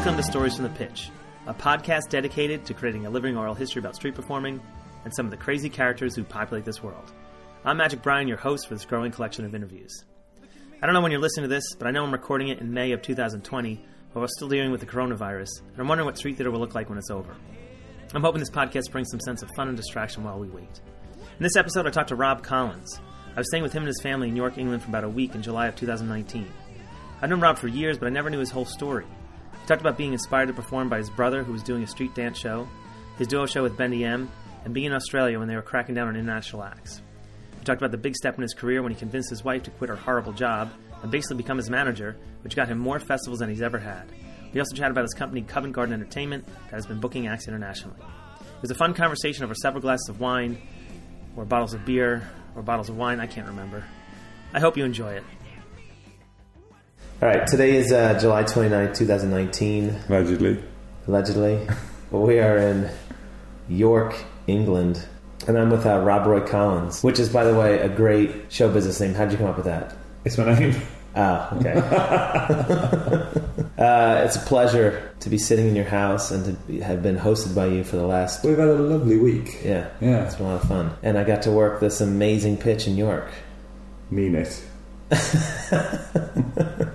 Welcome to Stories from the Pitch, a podcast dedicated to creating a living oral history about street performing and some of the crazy characters who populate this world. I'm Magic Brian, your host for this growing collection of interviews. I don't know when you're listening to this, but I know I'm recording it in May of 2020, while we're still dealing with the coronavirus, and I'm wondering what street theater will look like when it's over. I'm hoping this podcast brings some sense of fun and distraction while we wait. In this episode, I talked to Rob Collins. I was staying with him and his family in York, England for about a week in July of 2019. I'd known Rob for years, but I never knew his whole story. He talked about being inspired to perform by his brother, who was doing a street dance show, his duo show with Bendy Em, and being in Australia when they were cracking down on international acts. We talked about the big step in his career when he convinced his wife to quit her horrible job and basically become his manager, which got him more festivals than he's ever had. We also chatted about his company, Covent Garden Entertainment, that has been booking acts internationally. It was a fun conversation over several glasses of wine, or bottles of beer, or bottles of wine, I can't remember. I hope you enjoy it. All right, today is uh, July 29, 2019, Allegedly. allegedly. we are in York, England, and I'm with uh, Rob Roy Collins, which is, by the way, a great show business name. How'd you come up with that? It's my name. Oh, okay. uh, it's a pleasure to be sitting in your house and to be, have been hosted by you for the last. We've had a lovely week. Yeah, Yeah. it's been a lot of fun, and I got to work this amazing pitch in York. Mean it.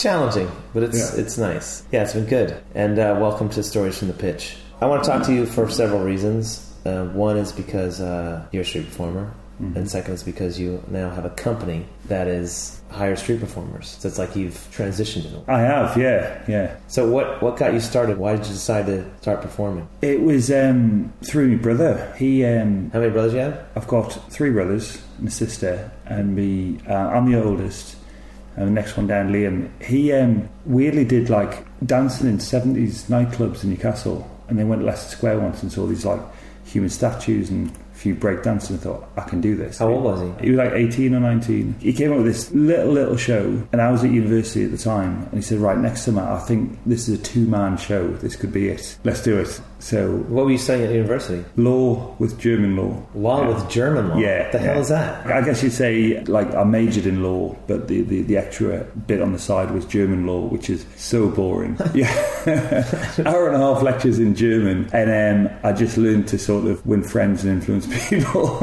It's challenging, but it's Yeah. it's nice. Yeah, it's been good. And uh, welcome to Stories from the Pitch. I want to talk to you for several reasons. Uh, one is because uh, you're a street performer, Mm-hmm. and second is because you now have a company that is hire street performers. So it's like you've transitioned in a. I have, yeah, yeah. So what what got you started? Why did you decide to start performing? It was um, through my brother. He, um, How many brothers you have? I've got three brothers and a sister, and me. Uh, I'm the oldest, and the next one down, Liam. He um, weirdly did like dancing in '70s nightclubs in Newcastle, and they went to Leicester Square once and saw these like human statues and a few break dancing and thought I can do this. How old was he? He was like 18 or 19. He came up with this little, little show, and I was at university at the time. And he said, Right, next summer, I think this is a two man show. This could be it. Let's do it. So, What were you studying at university? law with German law. Law Yeah. with German law. Yeah. What the hell is that? I guess you'd say, like, I majored in law, but the, the, the extra bit on the side was German law, which is so boring. yeah. Hour and a half lectures in German, and um, I just learned to sort of win friends and influence people.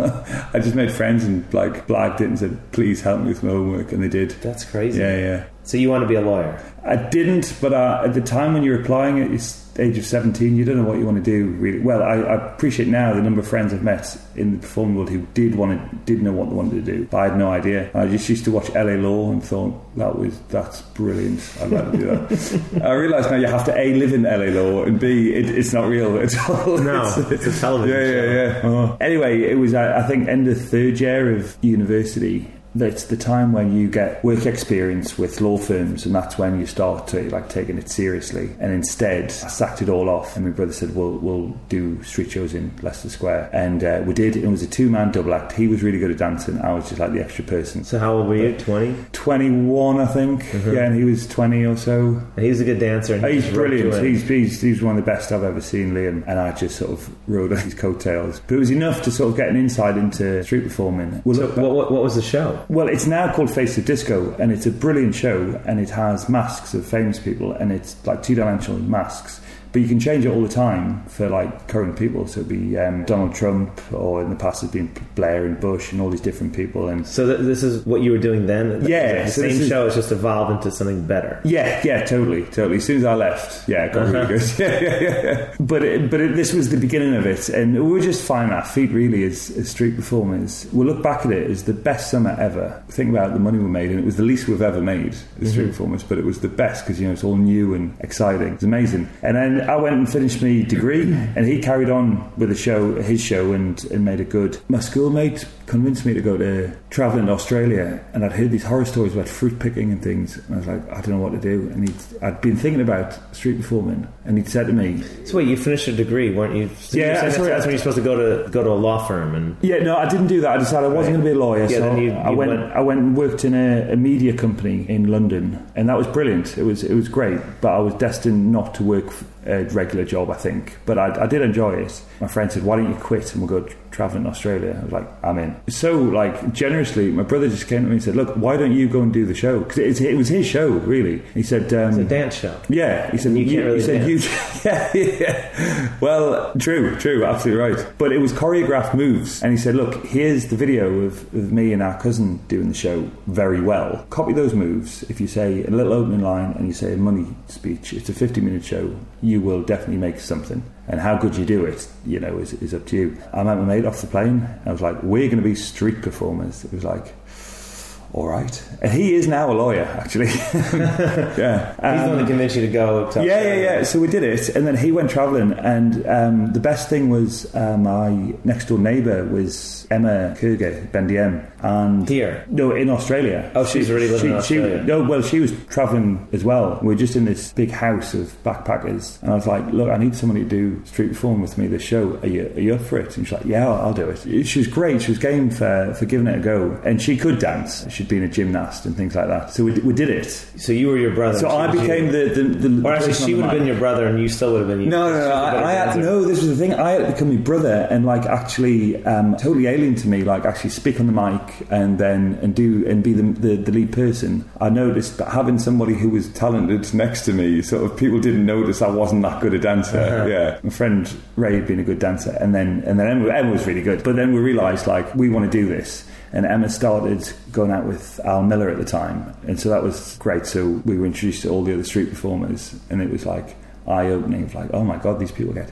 I just made friends and, like, blagged it and said, please help me with my homework, and they did. That's crazy. Yeah, yeah. So you want to be a lawyer? I didn't, but uh, at the time when you're applying it, the age of 17, you don't know what you want to do really. Well, I, I appreciate now the number of friends I've met in the performing world who did want to, did know what they wanted to do, but I had no idea. I just used to watch LA Law and thought that was that's brilliant. I'd like to do that. I realise now you have to a live in LA Law and b it, it's not real at all. No, It's- it's a television yeah, show. yeah, yeah. Oh. Anyway, it was uh, I think end of third year of university. That's the time when you get work experience with law firms, and that's when you start to like taking it seriously. And instead, I sacked it all off, and my brother said, "We'll we'll do street shows in Leicester Square," and uh, we did. And it was a two man double act. He was really good at dancing. I was just like the extra person. So how old were you? Twenty. Twenty one, I think. Yeah, and he was twenty or so. And he was a good dancer. And He's you brilliant. He's, he's he's one of the best I've ever seen, Liam. And I just sort of rode on his coattails. But it was enough to sort of get an insight into street performing. Well, So what, what, what was the show? Well, it's now called Face of Disco, and it's a brilliant show, and it has masks of famous people, and it's like two dimensional masks. But you can change it all the time for like current people. So it'd be um, Donald Trump, or in the past it's been Blair and Bush, and all these different people. And So th- this is what you were doing then. Yeah, the so same is- show has just evolved into something better. Yeah, yeah, totally, totally. As soon as I left, yeah, it got really good. Yeah, yeah, yeah. But it, but it, this was the beginning of it, and we were just finding our feet really as, as street performers. We'll look back at it as the best summer ever. Think about the money we made, and it was the least we've ever made as street performers, but it was the best because you know it's all new and exciting. It's amazing. And then I went and finished my degree, and he carried on with the show, his show, and and made it good. My schoolmate convinced me to go to traveling to Australia, and I'd heard these horror stories about fruit picking and things, and I was like, I don't know what to do. And he'd, I'd been thinking about street performing, and he'd said to me, So wait, you finished a degree, weren't you? So Yeah, you said that's when you're supposed to go to go to a law firm and. Yeah, no, I didn't do that. I decided I wasn't Right. going to be a lawyer, Yeah, so then you- I went, went- I went and worked in a, a media company in London, and that was brilliant. It was it was great, but I was destined not to work a regular job, I think. But I, I did enjoy it. My friend said, "Why don't you quit and we'll go traveling in Australia. I was like, I'm in. So, like, generously, my brother just came to me and said, Look, why don't you go and do the show? Because it, was his show, really. He said, um, It's a dance show. Yeah, he said, You can't really he said, you, yeah, yeah. Well, true, true, absolutely right. But it was choreographed moves. And he said, Look, here's the video of, of me and our cousin doing the show very well. Copy those moves. If you say a little opening line and you say a money speech, it's a 50 minute show, you will definitely make something. And how good you do it, you know, is, is up to you. I met my mate off the plane. And I was like, we're going to be street performers. It was like, all right. And he is now a lawyer, actually. yeah. He's the one that convinced you to go. To Yeah, yeah, yeah. So we did it, and then he went travelling, and um, the best thing was uh, my next door neighbour was Emma Kurger, Bendy Em, and Here? no, in Australia. Oh, she's already living in Australia. no, well, she was travelling as well. We were just in this big house of backpackers, and I was like, "Look, I need somebody to do street performing with me. This show, are you, are you up for it?" And she's like, "Yeah, I'll, I'll do it." She was great. She was game for for giving it a go, and she could dance. She'd been a gymnast and things like that. So we, we did it. So you were your brother. So I became the the, the Or actually, she would have been your brother, and you still would have been. No, no, no. better I, I had, no. This was the thing. I had to become my brother, and like actually, um, totally alien to me. Like actually speak on the mic and then and do and be the, the the lead person. I noticed that having somebody who was talented next to me, sort of people didn't notice I wasn't that good a dancer. Uh-huh. Yeah, my friend Ray had been a good dancer, and then and then Emma, Emma was really good. But then we realised like we want to do this. And Emma started going out with Al Miller at the time, and so that was great. So we were introduced to all the other street performers, and it was like eye opening of like, oh my god, these people get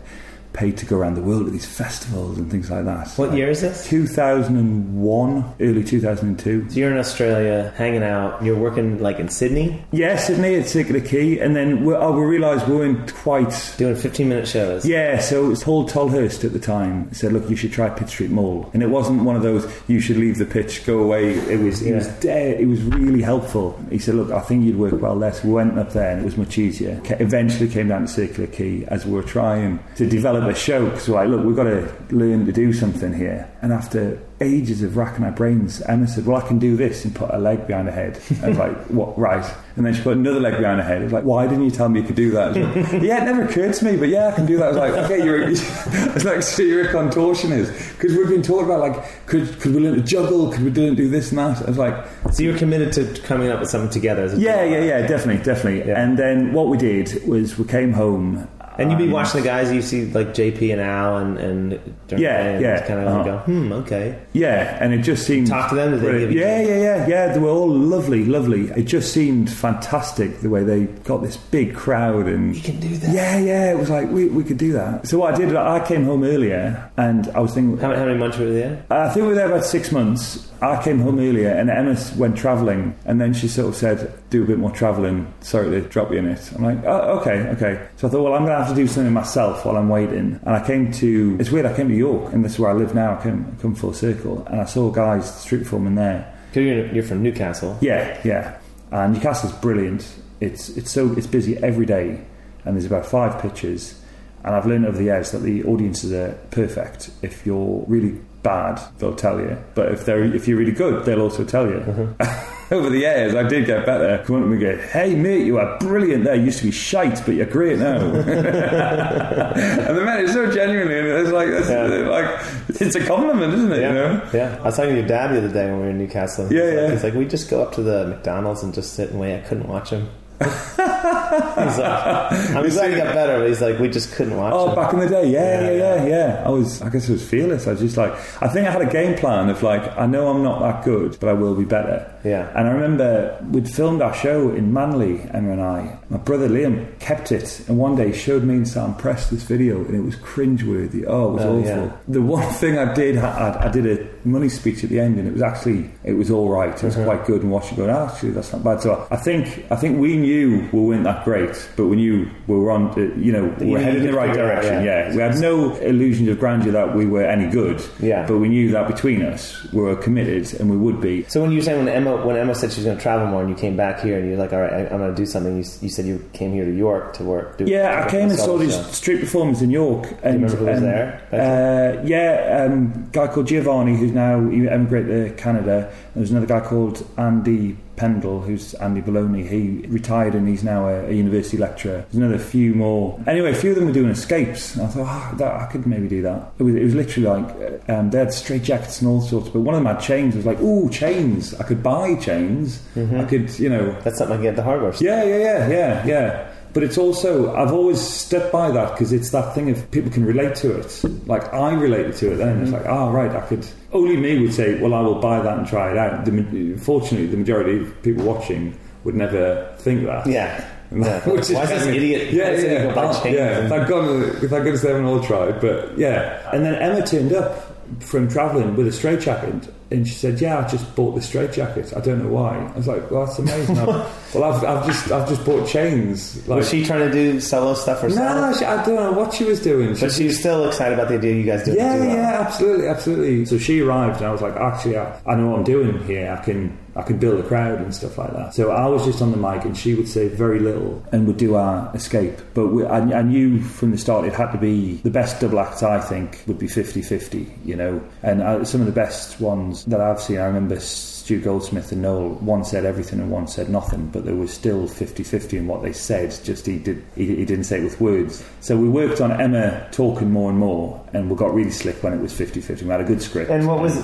paid to go around the world at these festivals and things like that. What Like, year is this? 2001, early 2002. So you're in Australia, hanging out. You're working like in Sydney, Yeah, Sydney at Circular Quay, and then we, oh, we realised we weren't quite. doing 15 minute shows. Yeah, so it was Paul Tolhurst at the time said, "Look, you should try Pitt Street Mall," and it wasn't one of those "you should leave the pitch, go away." It was, it was. It was really helpful. He said, "Look, I think you'd work well there." So we went up there, and it was much easier. Eventually, came down to Circular Quay as we were trying to develop a show because we're like, "Look, we've got to learn to do something here." And after ages of racking our brains, Emma said, "Well, I can do this," and put a leg behind her head. I was like, "What? Right?" And then she put another leg behind her head. I was like, "Why didn't you tell me you could do that?" Like, yeah, it never occurred to me, but yeah, I can do that. I was like, "Okay, you're." A, it's like, so you're a contortionist because we've been talking about like, could could we learn to juggle? Could we do, do this and that? I was like, So you were committed to coming up with something together. As a "Yeah, yeah, yeah, definitely, definitely." Yeah. And then what we did was we came home. And you'd be um, watching the guys you see, like JP and Al, and and Yeah, yeah, kind of uh-huh. go, hmm, okay. Yeah, and it just seemed. Talk to them, did they give yeah, yeah, yeah, yeah. They were all lovely, lovely. It just seemed fantastic the way they got this big crowd and. You can do that. Yeah, yeah. It was like we, we could do that. So what I did, I came home earlier, and I was thinking. How, many- how many months were you there? I think we were there about six months. I came home earlier, and Emma went travelling, and then she sort of said, "Do a bit more travelling. Sorry to drop you in it." I'm like, "Oh, okay, okay." So I thought, well, I'm going to have to do something myself while I'm waiting. And I came to. It's weird. I came to York, and this is where I live now. I came, I come full circle, and I saw guys street performing there. Because you're, you're from Newcastle. Yeah, yeah. And Newcastle's brilliant. It's it's so it's busy every day, and there's about five pitches. And I've learned over the years that the audiences are perfect. If you're really bad, they'll tell you. But if they're if you're really good, they'll also tell you. Mm-hmm. over the years, I did get better. Come up and go, "Hey mate, you are brilliant there. You used to be shite, but you're great now." and the man is so genuinely, it's like it's, Yeah. like it's a compliment, isn't it? Yeah, You know? yeah. I was talking to your dad the other day when we were in Newcastle. Yeah, yeah. Like, he's like, we just go up to the McDonald's and just sit and wait. I couldn't watch him. He's like, I'm glad he got better, but he's like, we just couldn't watch Oh, him. back in the day, yeah, Yeah, yeah, yeah, yeah, I was, I guess, I was fearless. I was just like, I think I had a game plan of like, I know I'm not that good, but I will be better. Yeah. And I remember we'd filmed our show in Manly, Emma and I. My brother Liam kept it, and one day showed me and Sam Press this video, and it was cringeworthy. Oh, it was Oh, awful. yeah. The one thing I did, I, I did a money speech at the end, and it was actually, it was all right. It was Mm-hmm. quite good. And watching going, oh, actually, that's not bad. So I think, I think we knew we weren't that great, but we knew we were on, uh, you know, we were headed in the right out, direction. yeah. Yeah, we had no illusions of grandeur that we were any good. Yeah. but we knew that between us, we were committed, and we would be. So when you saying when Emma when Emma said she was going to travel more and you came back here and you're like, all right, I, I'm going to do something. You, you said you came here to York to work. Do, Yeah, I came and saw these street performers in York. And, remember who was and, there? Uh, yeah, um, guy called Giovanni, who's now he emigrated to Canada. There was another guy called Andy Pendle, who's Andy Baloney. He retired and he's now a, a, university lecturer. There's another few more. Anyway, a few of them were doing escapes. I thought, oh, that, I could maybe do that. It was, it was literally like um, they had straight jackets and all sorts. But one of them had chains. I was like, ooh, chains! I could buy chains. Mm-hmm. I could, you know. That's something I get at the hardware store. Yeah, yeah, yeah, yeah, yeah. But it's also, I've always stuck by that because it's that thing of people can relate to it. Like I related to it then. Mm-hmm. It's like, oh, right, I could. Only me would say, well, I will buy that and try it out. The, fortunately, the majority of people watching would never think that. Yeah. Yeah. Which Why is this idiot? Yeah, yeah, yeah. yeah. Thank God, thank goodness they haven't all tried. But yeah, and then Emma turned up from travelling with a straight jacket, and she said, "Yeah, I just bought the straight jacket. I don't know why." I was like, "Well, that's amazing." I've, well, I've, I've just I've just bought chains. Like, was she trying to do solo stuff herself? No, she, I don't know what she was doing. She, but she was still excited about the idea you guys doing. Yeah, yeah, absolutely, absolutely. So she arrived, and I was like, "Actually, I, I know what I'm doing here. I can I could build a crowd and stuff like that. So I was just on the mic, and she would say very little and would do our escape. But we, I, I, knew from the start it had to be the best double act. I think would be 50-50, you know. And I, some of the best ones that I've seen, I remember Stu Goldsmith and Noel. One said everything and one said nothing, but there was still 50-50 in what they said. Just he did he, he didn't say it with words. So we worked on Emma talking more and more, and we got really slick when it was 50-50. We had a good script. And what was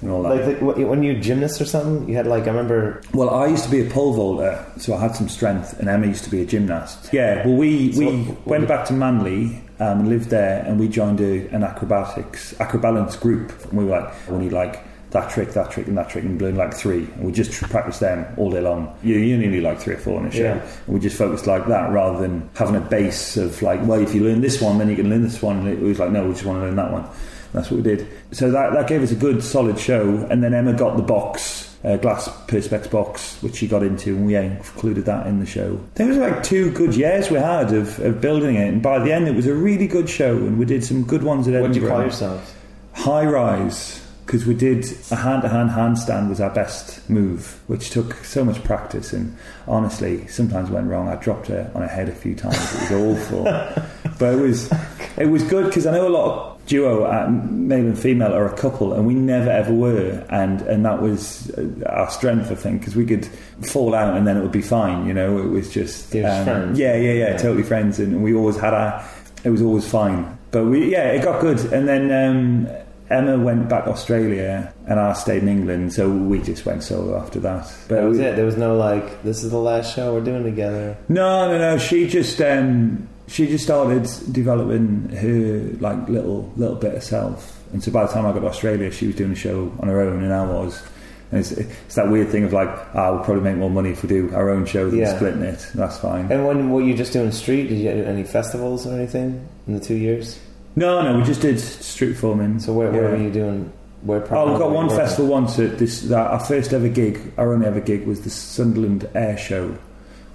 and all that. Like the, when you gymnast or something, you had like I remember. Well, I used to be a pole vaulter, so I had some strength, and Emma used to be a gymnast. Yeah, well, we so we what, went back to Manly. Um, lived there, and we joined a, an acrobatics acrobalance group. And we were like, we need like that trick, that trick, and that trick, and learn like three. And we just practice them all day long. You, you only need like three or four in a show. Yeah. And we just focused like that rather than having a base of like, well, if you learn this one, then you can learn this one. And it was like, no, we just want to learn that one. That's what we did. So that, that gave us a good, solid show. And then Emma got the box, uh, glass perspex box, which she got into, and we included that in the show. There was like two good years we had of, of building it, and by the end, it was a really good show, and we did some good ones at Edinburgh. What did you call yourselves? High Rise because we did a hand-to-hand handstand was our best move, which took so much practice and honestly sometimes went wrong. I dropped her on her head a few times. It was awful, but it was it was good because I know a lot of duo, uh, male and female, are a couple, and we never ever were, and and that was uh, our strength, I think, because we could fall out and then it would be fine. You know, it was just um, yeah, yeah, yeah, yeah, totally friends, and we always had our. It was always fine, but we yeah, it got good, and then. Um, Emma went back to Australia and I stayed in England, so we just went solo after that. But that was we, it. There was no like, this is the last show we're doing together. No, no, no. She just um, she just started developing her like little little bit of self. And so by the time I got to Australia, she was doing a show on her own, and I was. And it's, it's that weird thing of like, ah, we'll probably make more money if we do our own show than yeah. splitting it. That's fine. And when were you just doing street? Did you get any festivals or anything in the two years? No, no, we just did street performing. So where, where yeah. were you doing? Where oh, we got one festival once. At this, that, our first ever gig, our only ever gig was the Sunderland Air Show,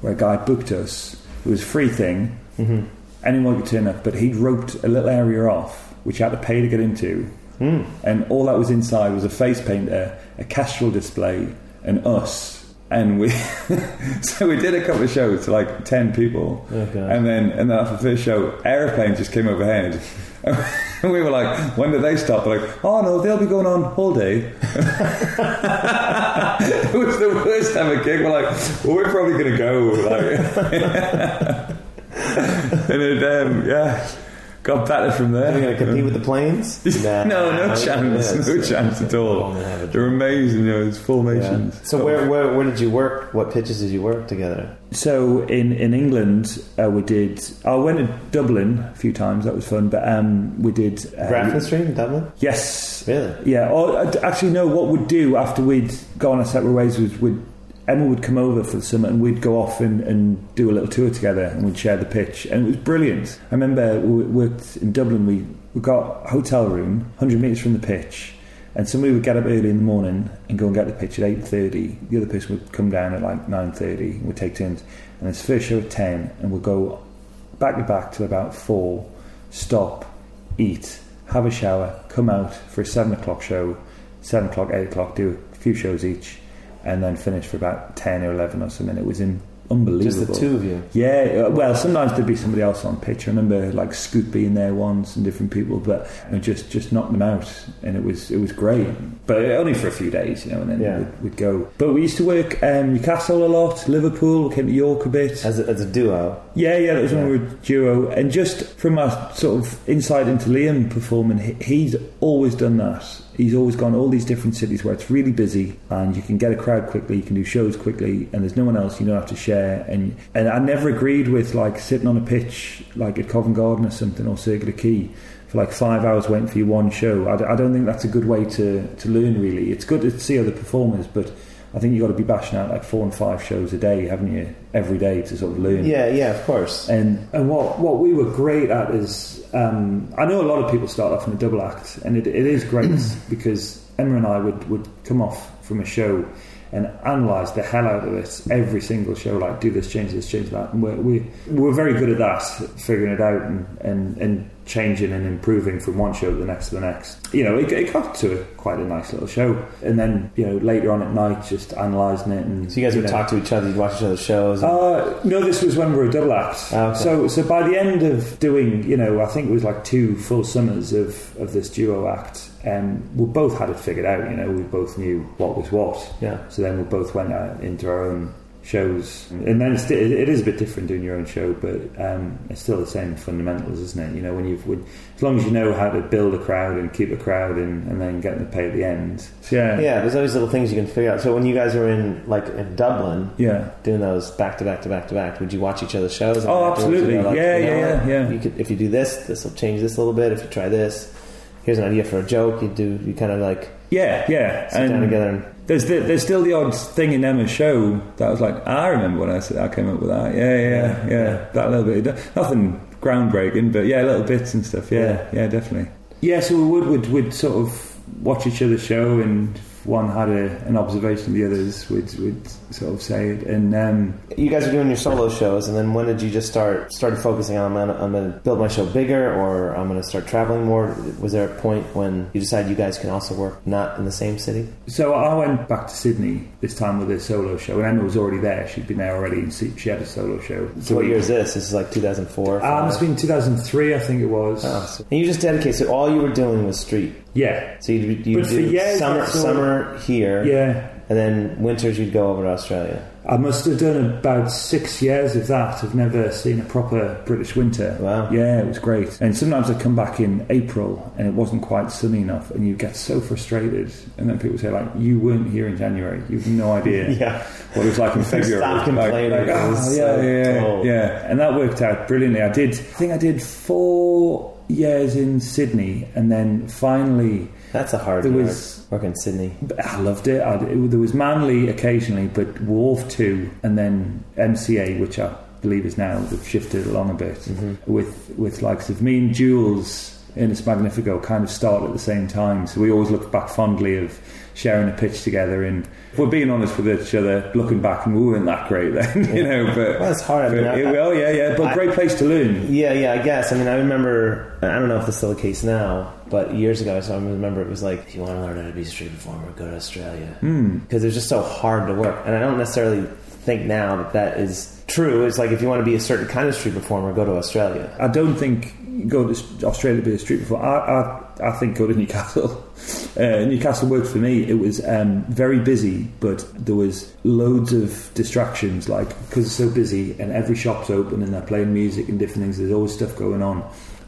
where a guy booked us. It was a free thing. Mm-hmm anyone could turn up, but he'd roped a little area off, which you had to pay to get into. Mm. And all that was inside was a face painter, a kestrel display, and us. And we, so we did a couple of shows to like ten people, oh, and then and then after the first show, airplane just came overhead, and we were like, when did they stop? They're like, oh no, they'll be going on all day. it was the worst ever gig. We're like, well, we're probably gonna go. Like, and it, um, yeah, got better from there. Are you going to compete with the planes? Nah, no, no chance, no chance at all. They're amazing, you know, it's formations. Yeah. So where, where where did you work? What pitches did you work together? So in in England, uh, we did. I went to Dublin a few times. That was fun. But um, we did uh, Grafton Street in Dublin. Yes, really. Yeah. Or uh, actually, no. What we'd do after we'd gone our separate ways was we'd Emma would come over for the summer and we'd go off and, and do a little tour together and we'd share the pitch and it was brilliant. I remember we worked in Dublin, we, we got a hotel room 100 metres from the pitch and somebody would get up early in the morning and go and get the pitch at 8.30. The other person would come down at like 9.30 and we'd take turns and it's first show at 10 and we'd go back to back till about 4, stop, eat, have a shower, come out for a 7 o'clock show, 7 o'clock, 8 o'clock, do a few shows each and then finished for about 10 or 11 or something. It was in unbelievable. Just the two of you. Yeah, uh, well, sometimes there'd be somebody else on pitch. I remember like Scoot being there once and different people, but you know, just just knocked them out, and it was it was great. But only for a few days, you know, and then Yeah. we'd, we'd go. But we used to work um, Newcastle a lot, Liverpool, we came to York a bit. As a, as a duo. Yeah, yeah, that was when Yeah. we were duo. And just from our sort of insight into Liam performing, he's always done that. He's always gone all these different cities where it's really busy and you can get a crowd quickly, you can do shows quickly, and there's no one else you don't have to share. And and I never agreed with like sitting on a pitch like at Covent Garden or something or Circular Quay for like five hours waiting for your one show. I don't think that's a good way to, to learn really. It's good to see other performers, but I think you've got to be bashing out like four and five shows a day, haven't you, every day to sort of learn. Yeah, yeah, of course. And and what, what we were great at is um, I know a lot of people start off in a double act, and it, it is great because Emma and I would, would come off from a show and analyse the hell out of it every single show, like do this, change this, change that. And we're, we, we're very good at that, figuring it out and, and, and changing and improving from one show to the next to the next. You know, it, it got to a, quite a nice little show. And then, you know, later on at night, just analysing it. And, So you guys would know, talk to each other, you'd watch each other's shows. and- uh, no, this was when we were a double act. Ah, okay. So, so by the end of doing, you know, I think it was like two full summers of, of this duo act, um, we both had it figured out. You know, we both knew what was what. yeah. So then we both went out into our own shows, and then it's, it it is a bit different doing your own show, but um, it's still the same fundamentals, isn't it? You know, when you've when, as long as you know how to build a crowd and keep a crowd, and, and then get them to pay at the end. So, yeah, Yeah, there's always little things you can figure out. So when you guys were in, like, in Dublin, yeah. doing those back to back to back to back, would you watch each other's shows? Oh, absolutely. go Yeah, you know yeah, yeah, yeah. You could, if you do this, this will change this a little bit. If you try this, here's an idea for a joke. You do, you kind of like Yeah, yeah. sit down together and There's the, there's still the odd thing in Emma's show that I was like, I remember when I said I came up with that. Yeah, yeah, yeah. Yeah. That little bit, nothing groundbreaking, but yeah, little bits and stuff. Yeah, yeah, definitely. Yeah, so we would would would sort of watch each other's show, and if one had a, an observation the others, would would sort of say it, and um, you guys are doing your solo shows, and then when did you just start started focusing on I'm gonna, I'm gonna build my show bigger, or I'm gonna start traveling more? Was there a point when you decided you guys can also work not in the same city? So I went back to Sydney this time with a solo show, and Emma was already there. She'd been there already, and she had a solo show. So what year is this? This is like 2004. Um, it's been 2003, I think it was. Oh, so- and you just dedicated. So all you were doing was street. Yeah, So you you do years, summer all- summer here, yeah. and then winters you'd go over to Australia. I must have done about six years of that. I've never seen a proper British winter. Wow. Yeah, it was great. And sometimes I'd come back in April and it wasn't quite sunny enough, and you get so frustrated. And then people say, like, you weren't here in January. You've no idea Yeah. what it was like in February. Stop complaining. Like, like, It "Ah, was yeah, so yeah, cold." yeah. And that worked out brilliantly. I did, I think I did four years in Sydney, and then finally. That's a hard There was- working in Sydney. I loved it. I, it. There was Manly occasionally, but Wharf 2 and then MCA, which I believe is now, they've shifted along a bit, mm-hmm. with, with likes of me and Jules in a Magnifico kind of start at the same time. So we always look back fondly of sharing a pitch together. And if we're being honest with each other, looking back, and we weren't that great then, you know. But Well, it's hard. I mean, I- it- oh yeah, yeah. But I- great place to learn. Yeah, yeah, I guess. I mean, I remember. I don't know if is still the case now, but years ago, so I remember it was like, if you want to learn how to be a street performer, go to Australia Hmm. because it's just so hard to work. And I don't necessarily think now that that is true. It's like if you want to be a certain kind of street performer, go to Australia. I don't think go to Australia to be a street performer. I, I, I think go to Newcastle. Uh, Newcastle worked for me. It was um, very busy, but there was loads of distractions. Like because it's so busy and every shop's open and they're playing music and different things. There's always stuff going on.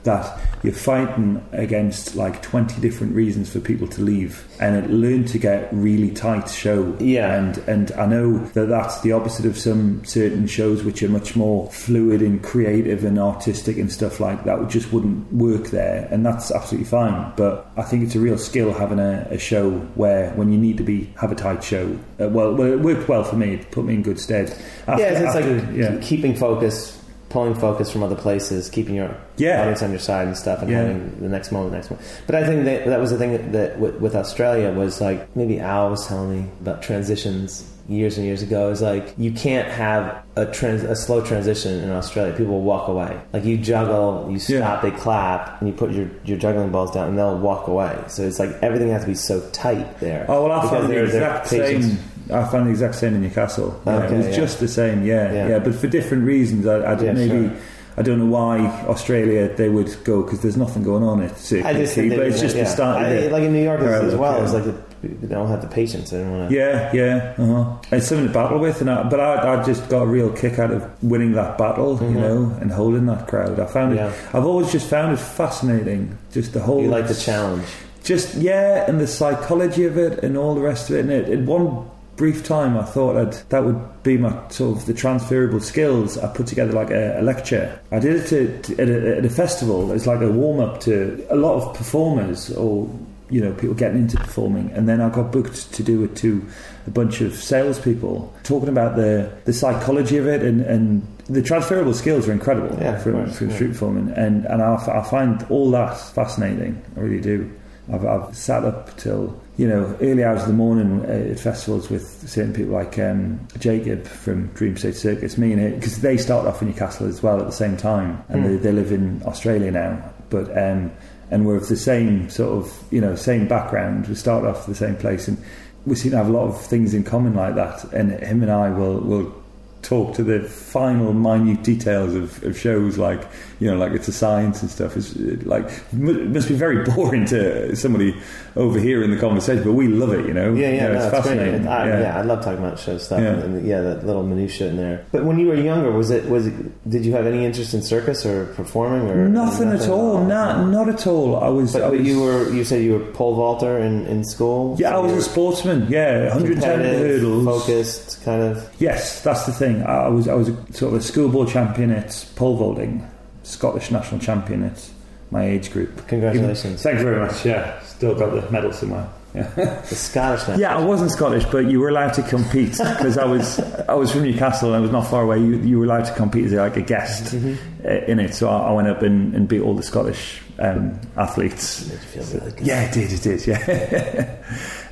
That you're fighting against like 20 different reasons for people to leave, and it learned to get really tight show. Yeah. and and I know that that's the opposite of some certain shows which are much more fluid and creative and artistic and stuff like that which just wouldn't work there and that's absolutely fine but I think it's a real skill having a, a show where when you need to be have a tight show uh, well, well it worked well for me it put me in good stead After- yeah, it's after- like yeah. keeping focus, pulling focus from other places, keeping your Yeah. audience on your side and stuff, and Yeah. having the next moment, the next moment. But I think that that was the thing that with, with Australia was like maybe Al was telling me about transitions years and years ago. Is like you can't have a trans a slow transition in Australia. People will walk away. Like you juggle, you Yeah. stop, they clap, and you put your your juggling balls down, and they'll walk away. So it's like everything has to be so tight there. Oh well, I found the exact same I found the exact same in Newcastle. Yeah, Okay, it was yeah. just the same. Yeah, Yeah. yeah, but for different reasons. I, I maybe. sure. I don't know why Australia they would go because there's nothing going on at Circuit I just think but it's just yeah. the start. of I- it. like in New York as, as well. yeah. It's like the, they don't have the patience. They don't want to. Yeah, yeah, uh-huh. it's something to battle with, and I, but I, I just got a real kick out of winning that battle, you know, and holding that crowd. I found Mm-hmm. Yeah. it. I've always just found it fascinating, just the whole. You like the challenge. just yeah, and the psychology of it, and all the rest of it. And it, in one brief time, I thought I'd, that would be my sort of the transferable skills. I put together like a, a lecture. I did it to, to, at, a, at a festival. It's like a warm up to a lot of performers or you know people getting into performing, and then I got booked to do it to a bunch of salespeople talking about the the psychology of it and and. The transferable skills are incredible Yeah, from, course, from yeah. street performing, and, and I, f- I find all that fascinating. I really do. I've, I've sat up till you know early hours of the morning uh, at festivals with certain people like um, Jacob from Dream State Circus, me and him, because they started off in Newcastle as well at the same time, and Hmm. they, they live in Australia now. But um, and we're of the same sort of you know same background. We started off the same place, and we seem to have a lot of things in common like that. And him and I will will talk to the final minute details of, of shows like you know like it's a science and stuff is like it must be very boring to somebody over here in the conversation but we love it you know Yeah, yeah, You know, no, it's it's fascinating I, yeah. yeah. I love talking about show stuff Yeah. and, and yeah, that little minutia in there. But when you were younger, was it was it? Did you have any interest in circus or performing or nothing, at all not not at all I was, But, I but was you were you said you were pole vaulter in, in school. yeah I was a sportsman yeah 110 hurdles focused, kind of. Yes, that's the thing. I was I was a, sort of a schoolboy champion at pole vaulting, Scottish national champion at my age group. Congratulations. Thanks very much. Yeah, still got the medal somewhere. Yeah. The Scottish yeah, I wasn't Scottish, but you were allowed to compete because I was I was from Newcastle and I was not far away. You, you were allowed to compete as like a guest uh, in it. So I, I went up and, and beat all the Scottish um, athletes. Made you feel really good. Yeah, it did. It did. Yeah.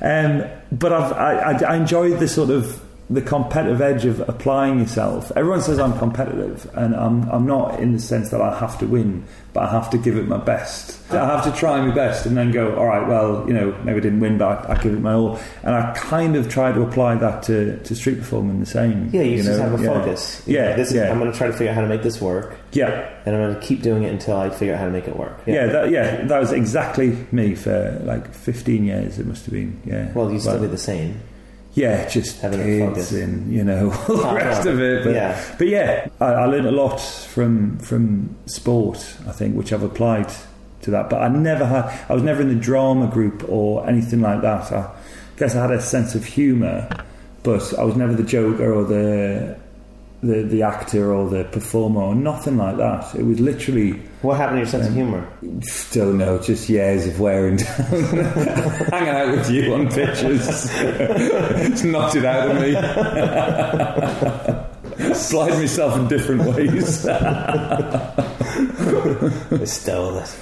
um, but I've, I, I, I enjoyed the sort of the competitive edge of applying yourself. Everyone says I'm competitive, and I'm I'm not in the sense that I have to win, but I have to give it my best. I have to try my best, and then go. All right, well, you know, maybe I didn't win, but I, I give it my all. And I kind of try to apply that to, to street performing the same. Yeah, you, just know? have a Yeah. focus. Yeah, this is, yeah. I'm going to try to figure out how to make this work, Yeah, and I'm going to keep doing it until I figure out how to make it work. yeah, that, yeah. That was exactly me for like 15 years. It must have been. Yeah. Well, you still did the same. Yeah, just Having a kids and you know all the Oh, rest of it. But Yeah. but yeah, I, I learned a lot from from sport. I think which I've applied to that. But I never had. I was never in the drama group or anything like that. I guess I had a sense of humour, but I was never the joker or the the the actor or the performer or nothing like that. It was literally What happened to your sense of humor? Don't know, just years of wearing down. Hanging out with you on pictures. it's knocked it out of me. Slide myself in different ways. I stole it.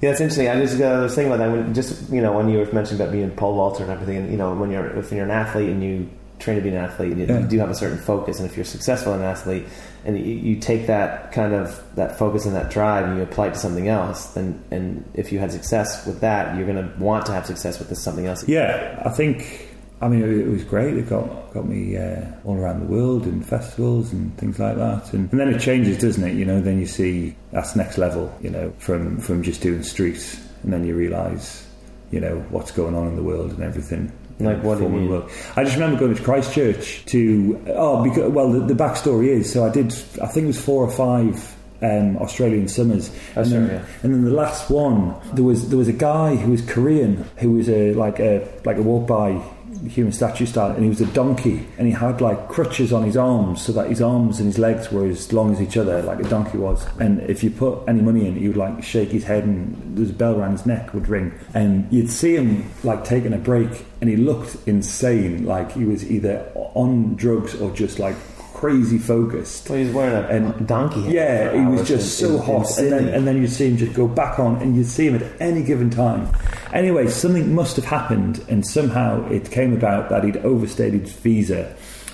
yeah, it's interesting. I just uh, was thinking about that when just you know when you were mentioning about being pole vaulter and everything, and you know when you're if you're an athlete and you train to be an athlete, you, Yeah. you do have a certain focus, and if you're successful as an athlete and you, you take that kind of that focus and that drive and you apply it to something else, then and if you had success with that, you're going to want to have success with this something else. yeah, I think. I mean, it, it was great. It got got me uh, all around the world in festivals and things like that. And, and then it changes, doesn't it? You know, then you see that's next level. You know, from from just doing streets, and then you realise, you know, what's going on in the world and everything. Like, what do you mean? world. I just remember going to Christchurch to oh because well the, the backstory is so I did I think it was four or five um, Australian summers Oh, and, then, and then the last one there was there was a guy who was Korean who was a like a like a walk by human statue style and he was a donkey and he had like crutches on his arms so that his arms and his legs were as long as each other like a donkey was. And if you put any money in he would like shake his head and there's a bell around his neck would ring. And you'd see him like taking a break and he looked insane like he was either on drugs or just like crazy focused Well, he was wearing a And- donkey. hat yeah, he was just in- so in- in hot, and then and then you'd see him just go back on, and you'd see him at any given time. Anyway, something must have happened, and somehow it came about that he'd overstayed his visa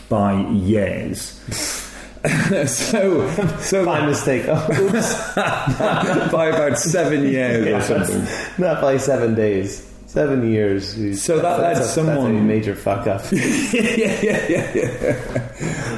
by years. so, so by mistake. Oh, oops. by about seven years or something. Not by seven days. Seven years. So that led someone- that's a major fuck up. yeah, yeah, yeah, yeah.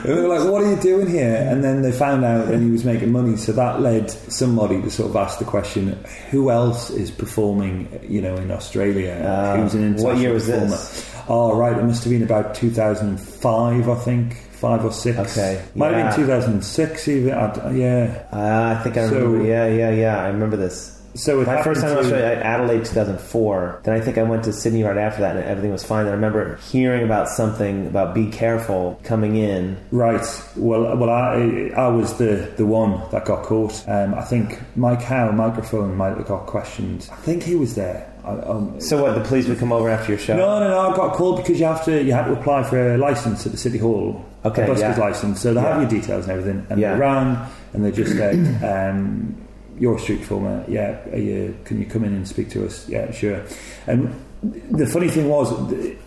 they were like, "What are you doing here?" And then they found out, and he was making money. So that led somebody to sort of ask the question: Who else is performing? You know, in Australia, Uh, who's an what year was performer? this? Oh, right, it must have been about 2005, I think, five or six. Okay, might yeah. have been 2006 even. I, yeah. Uh, I think I So- remember. yeah, yeah, yeah. I remember this. So My first time in Australia, Adelaide 2004. Then I think I went to Sydney right after that, and everything was fine. And I remember hearing about something about be careful coming in. Right. Well, well, I I was the, the one that got caught. Um, I think Mike Howe, microphone, might have got questioned. I think he was there. I, um, So what? The police would come over after your show. no, no, no. I got called because you have to you had to apply for a license at the city hall. Okay, a busker's yeah. license. So they Yeah. have your details and everything. And Yeah. they ran and they just said, um, "You're a street performer. Yeah. You, can you come in and speak to us? Yeah, sure." And the funny thing was,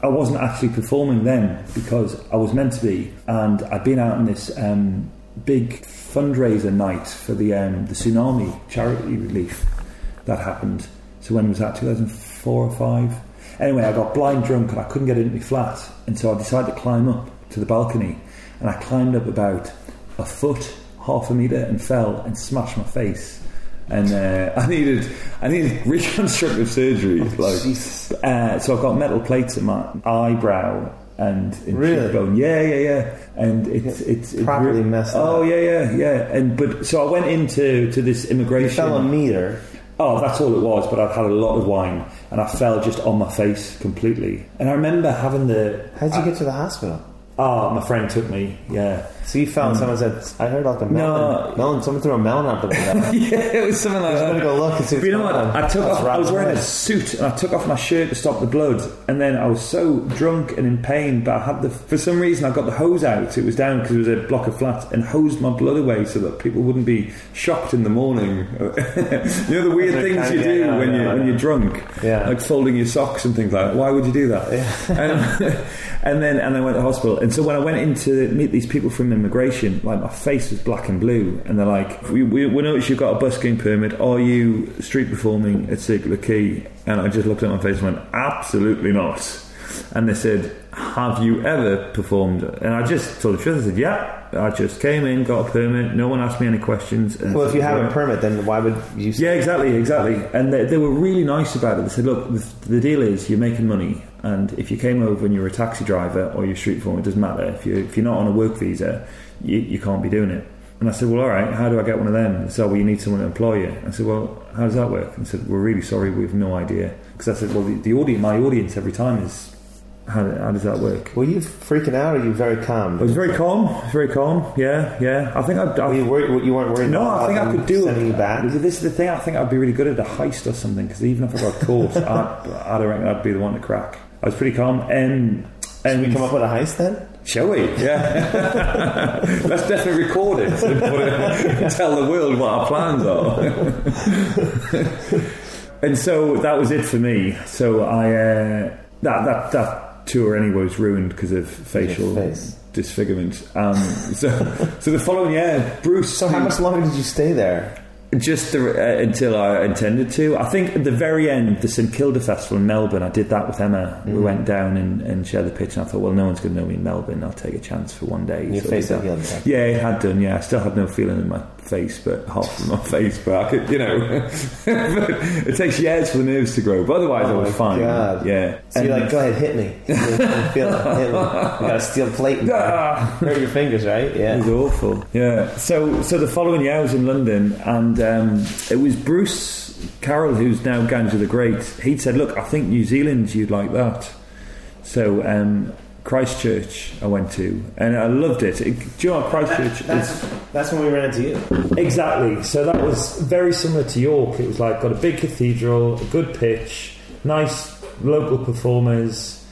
I wasn't actually performing then because I was meant to be, and I'd been out on this um, big fundraiser night for the um, the tsunami charity relief that happened. So when was that? 2004 or five. Anyway, I got blind drunk and I couldn't get into my flat, and so I decided to climb up to the balcony, and I climbed up about a foot, half a meter, and fell and smashed my face. And uh, I needed I needed reconstructive surgery. Like, uh, so I've got metal plates in my eyebrow and in Really? cheekbone. Yeah, yeah, yeah. And it's it's it Properly re- messed Oh up. Oh yeah, yeah, yeah. And but so I went into to this You immigration. fell a meter. Oh, that's all it was. But I'd had a lot of wine, and I fell just on my face completely. And I remember having the. How did you get to the hospital? Oh, my friend took me. Yeah, So you fell and someone said, I heard like a melon. No. melon someone threw a melon out the window. yeah, it was something like I'm going to go look and see But you know what? what's going on. I took off. I was wearing a suit, and I took off my shirt to stop the blood. And then I was so drunk and in pain, but I had the. For some reason, I got the hose out. It was down because it was a block of flats, and hosed my blood away so that people wouldn't be shocked in the morning. you know the weird things you do yeah, when yeah, you when yeah. you're drunk, Yeah. like folding your socks and things like that. Why would you do that? Um, and then and I went to hospital. And so when I went in to meet these people from immigration, like my face was black and blue, and they're like, "We, we, we noticed you've got a busking permit. Are you street performing at Circular Quay?" And I just looked at my face and went, "Absolutely not." And they said, "Have you ever performed?" And I just told the truth. I said, "Yeah." I just came in, got a permit. No one asked me any questions. And Well, if you have a permit, then why would you? Yeah, exactly, exactly. And they, they were really nice about it. They said, look, the, the deal is you're making money, and if you came over and you're a taxi driver or you're a street performer, it doesn't matter. If, you, if you're not on a work visa, you, you can't be doing it. And I said, well, all right, how do I get one of them? They said, oh, well, you need someone to employ you. I said, well, how does that work? And they said, we're really sorry, we have no idea. Because I said, well, the, the audience, my audience every time is, how, how does that work? Were you freaking out or were you very calm? I was very calm, very calm. Yeah, yeah. I think I, I Were you, worried, you weren't worried no, I think I could do sending it. you back? This is the thing. I think I'd be really good at a heist or something. Because even if I got caught, I'd, I don't reckon I'd be the one to crack. I was pretty calm. And Should we come up with a heist then? shall we? Yeah. Let's definitely record it and tell the world what our plans are. and so that was it for me. So I uh, that that that tour anyway was ruined because of facial disfigurement. Um, so so the following year, Bruce. So how much longer did you stay there? Just the, uh, until I intended to. I think at the very end, the St Kilda Festival in Melbourne, I did that with Emma. Mm. We went down and, and shared the pitch, and I thought, well, no one's going to know me in Melbourne. I'll take a chance for one day. Your So I face had that. healed. Yeah, it had done. Yeah, I still had no feeling in my face, but half of my face. But I could, you know, it takes years for the nerves to grow. But otherwise, Oh I was fine. God. Yeah. So you're like, go ahead, hit me. You feel it. Hit me. You got a steel plate. And Ah. hurt your fingers, right? Yeah. It was awful. Yeah. So so the following year I was in London and um, it was Bruce Carroll who's now Gangs of the Great. He'd said, "Look, I think New Zealand you'd like that." So um, Christchurch I went to and I loved it. it do you know what Christchurch is? That's, that's when we ran into you. Exactly. So that was very similar to York. It was like got a big cathedral, a good pitch, nice local performers,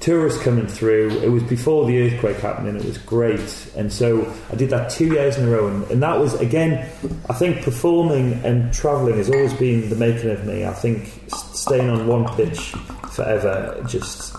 tourists coming through. It was before the earthquake happened, and it was great. And so I did that two years in a row, and, and that was again. I think performing and travelling has always been the making of me. I think staying on one pitch forever just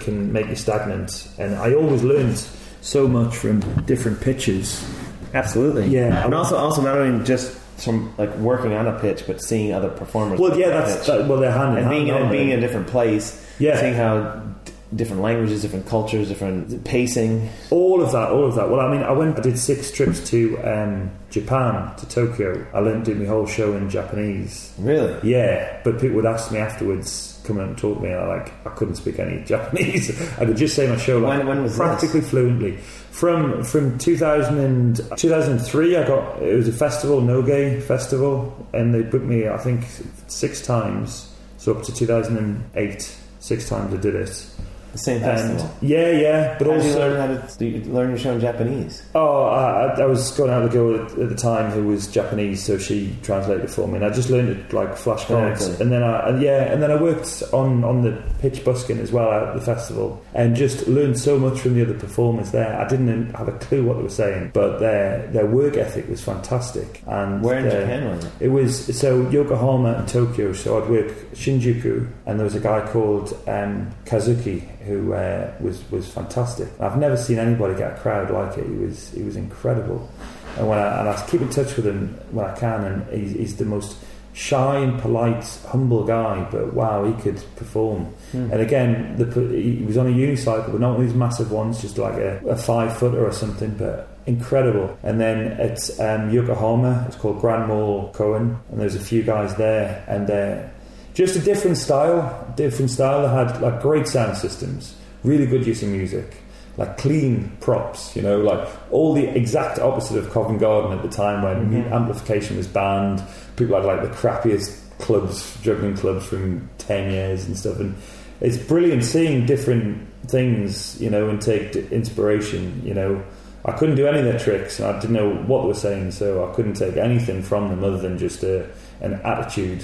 can make you stagnant, and I always learned so much from different pitches. Absolutely. Yeah. And also, also not only just from like working on a pitch, but seeing other performers. Well, yeah, that's that, well, they're hand in and being hand, in, being in a different place. Yeah. seeing how d- different languages, different cultures, different pacing. All of that, all of that. Well, I mean, I went, I did six trips to um, Japan, to Tokyo. I learned to do my whole show in Japanese. Really, Yeah, but people would ask me afterwards, come and talk to me, and I like, I couldn't speak any Japanese. I could just say my show like When- when was practically fluently. From from 2000 and, 2003, I got it was a festival, Noge Festival, and they booked me, I think, six times. So up to 2008, six times I did it. The same And festival. yeah, yeah, but How also learn how to do you learn your show in Japanese? Oh, I, I- was going out with a girl at, at the time who was Japanese, so she translated for me, and I just learned it like flashcards. And then I, and yeah, and then I worked on on the pitch busking as well at the festival, and just learned so much from the other performers there. I didn't have a clue what they were saying, but their their work ethic was fantastic. And Where in their- Japan was it? it was so Yokohama and Tokyo. So I'd work Shinjuku, and there was a guy called um, Kazuki who uh, was was fantastic. I've never seen anybody get a crowd like it. He was he was incredible. And when I, and I keep in touch with him when I can, and he's, he's the most shy and polite, humble guy. But wow, he could perform. Hmm. And again, the, he was on a unicycle, but not one of these massive ones, just like a, a five footer or something. But incredible. And then at um, Yokohama, it's called Grand Mall Koen, and there's a few guys there, and uh, just a different style. Different style. They had like great sound systems, really good use of music. Like clean props, you know, like all the exact opposite of Covent Garden at the time when Mhm. amplification was banned. People had like the crappiest clubs, juggling clubs from 10 years and stuff. And it's brilliant seeing different things, you know, and take inspiration, you know. I couldn't do any of their tricks. and I didn't know what they were saying, so I couldn't take anything from them other than just a, an attitude,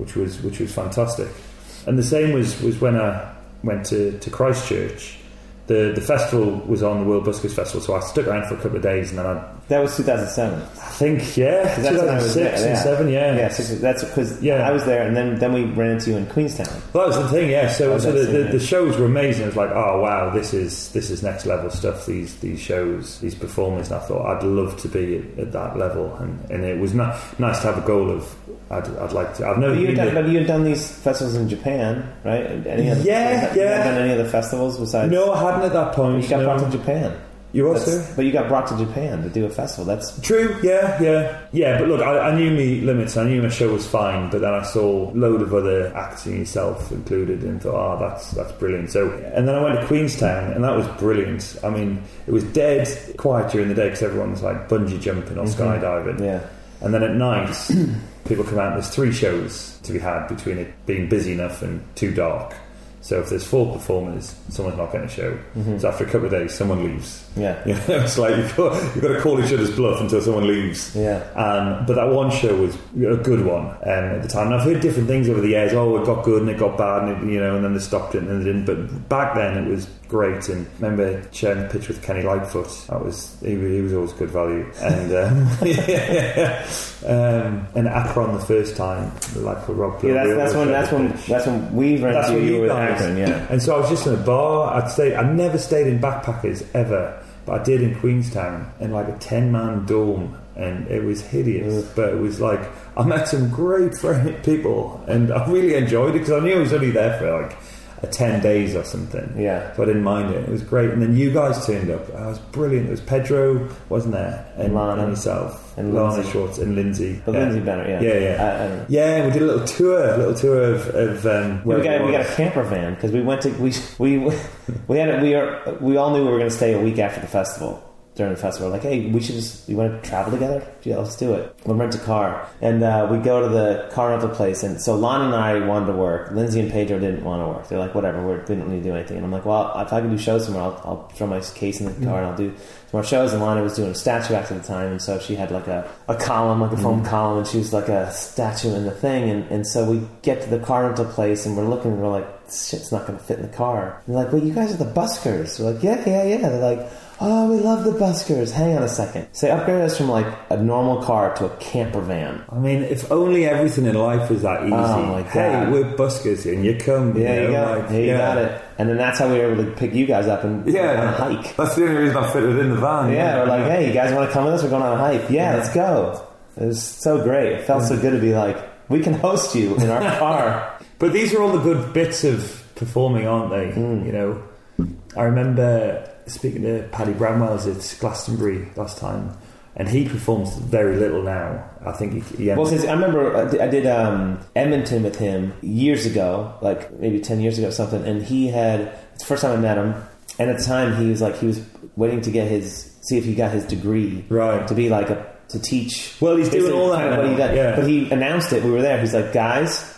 which was which was fantastic. And the same was, was when I went to, to Christchurch. The the festival was on the World Buskers Festival, so I stuck around for a couple of days, and then I, That was 2007. Think yeah, 'Cause that's when I was 2006 there, and yeah. seven, yeah, Yeah, six, that's because Yeah. I was there, and then then we ran into you in Queenstown. Well, that was the thing, yeah. So, Oh, so the, the, the shows were amazing. It was like, oh wow, this is this is next level stuff. These these shows, these performers. And I thought I'd love to be at, at that level, and, and it was not, nice to have a goal of I'd, I'd like to. I've never But you been. had done, but you done these festivals in Japan, right? Any other, Yeah, yeah. done any other festivals besides? no, I hadn't at that point. you got no. brought to Japan. You That's- also but you got brought to Japan to do a festival. That's True, yeah, yeah, yeah. But look, I, I knew me limits. I knew my show was fine, but then I saw load of other acts, and yourself included, and thought, oh, that's that's brilliant. So, and then I went to Queenstown, and that was brilliant. I mean, it was dead quiet during the day because everyone was like bungee jumping or Mhm. skydiving, yeah. and then at night, people come out. There's three shows to be had between it being busy enough and too dark. So if there's four performers, someone's not getting a show. Mhm. So after a couple of days, someone leaves. Yeah. You know, it's like you've got, you've got to call each other's bluff until someone leaves. Yeah. Um, but that one show was a good one um, at the time. And I've heard different things over the years. Oh, it got good and it got bad, and it, you know, and then they stopped it and then they didn't. But back then, it was great. And I remember sharing the pitch with Kenny Lightfoot. That was he, was- he was always good value. And um, yeah, um, and Akron the first time, like for Rob. Yeah, that's, that's when that's when pitch. that's when we ran That's into you. you You were guys- Akron, yeah. And so I was just in a bar. I'd stay. I never stayed in backpackers ever, but I did in Queenstown in like a ten man dome, and it was hideous. But it was like I met some great friend people, and I really enjoyed it because I knew I was only there for like a ten days or something. Yeah. So I didn't mind it. It was great. And then you guys turned up. I was brilliant. It was Pedro, wasn't there? And, Lana. and yourself. And Lana Lindsay. Schwartz and Lindsay. But yeah. Lindsay Benner, yeah. Yeah, yeah. I, I. Yeah, we did a little tour, a little tour of, of um, where we got we got a camper van because we went to we we we had a, we are we all knew we were going to stay a week after the festival. During the festival, like, hey, we should just we want to travel together. Yeah, let's do it. We'll rent a car, and uh, we go to the car rental place. And so Lon and I wanted to work. Lindsay and Pedro didn't want to work. They're like, whatever, we're, we don't need to do anything. And I'm like, well, if I can do shows somewhere, I'll, I'll throw my case in the car and I'll do some more shows. And Lana was doing a statue act at the time, and so she had like a, a column, like a foam column, and she was like a statue in the thing. And, and so we get to the car rental place, and we're looking, and we're like, shit's not going to fit in the car. And they're like, well, you guys are the buskers. We're like, yeah, yeah, yeah. They're like, oh, we love the buskers. Hang on a second. So upgrade us from like a normal car to a camper van. I mean, if only everything in life was that easy. Oh, my God. Hey, we're buskers, and you come. Yeah, you know, got like, it. Yeah, you yeah. got it. And then that's how we were able to pick you guys up and Yeah, on a hike. That's the only reason I fitted in the van. Yeah, we're like, hey, you guys want to come with us? We're going on a hike. Yeah, Yeah. let's go. It was so great. It felt so good to be like, we can host you in our car. But these are all the good bits of performing, aren't they? Mm. You know, I remember speaking to Paddy Bramwell's at Glastonbury last time, and he performs very little now. I think he, he Well, because I remember I did- I did um, Edmonton with him years ago, like maybe ten years ago or something, and he had it's the first time I met him, and at the time he was like he was waiting to get his see if he got his degree Right. to be like a to teach. Well, he's doing all that kind of what he now, yeah. But he announced it. We were there. He's like, guys.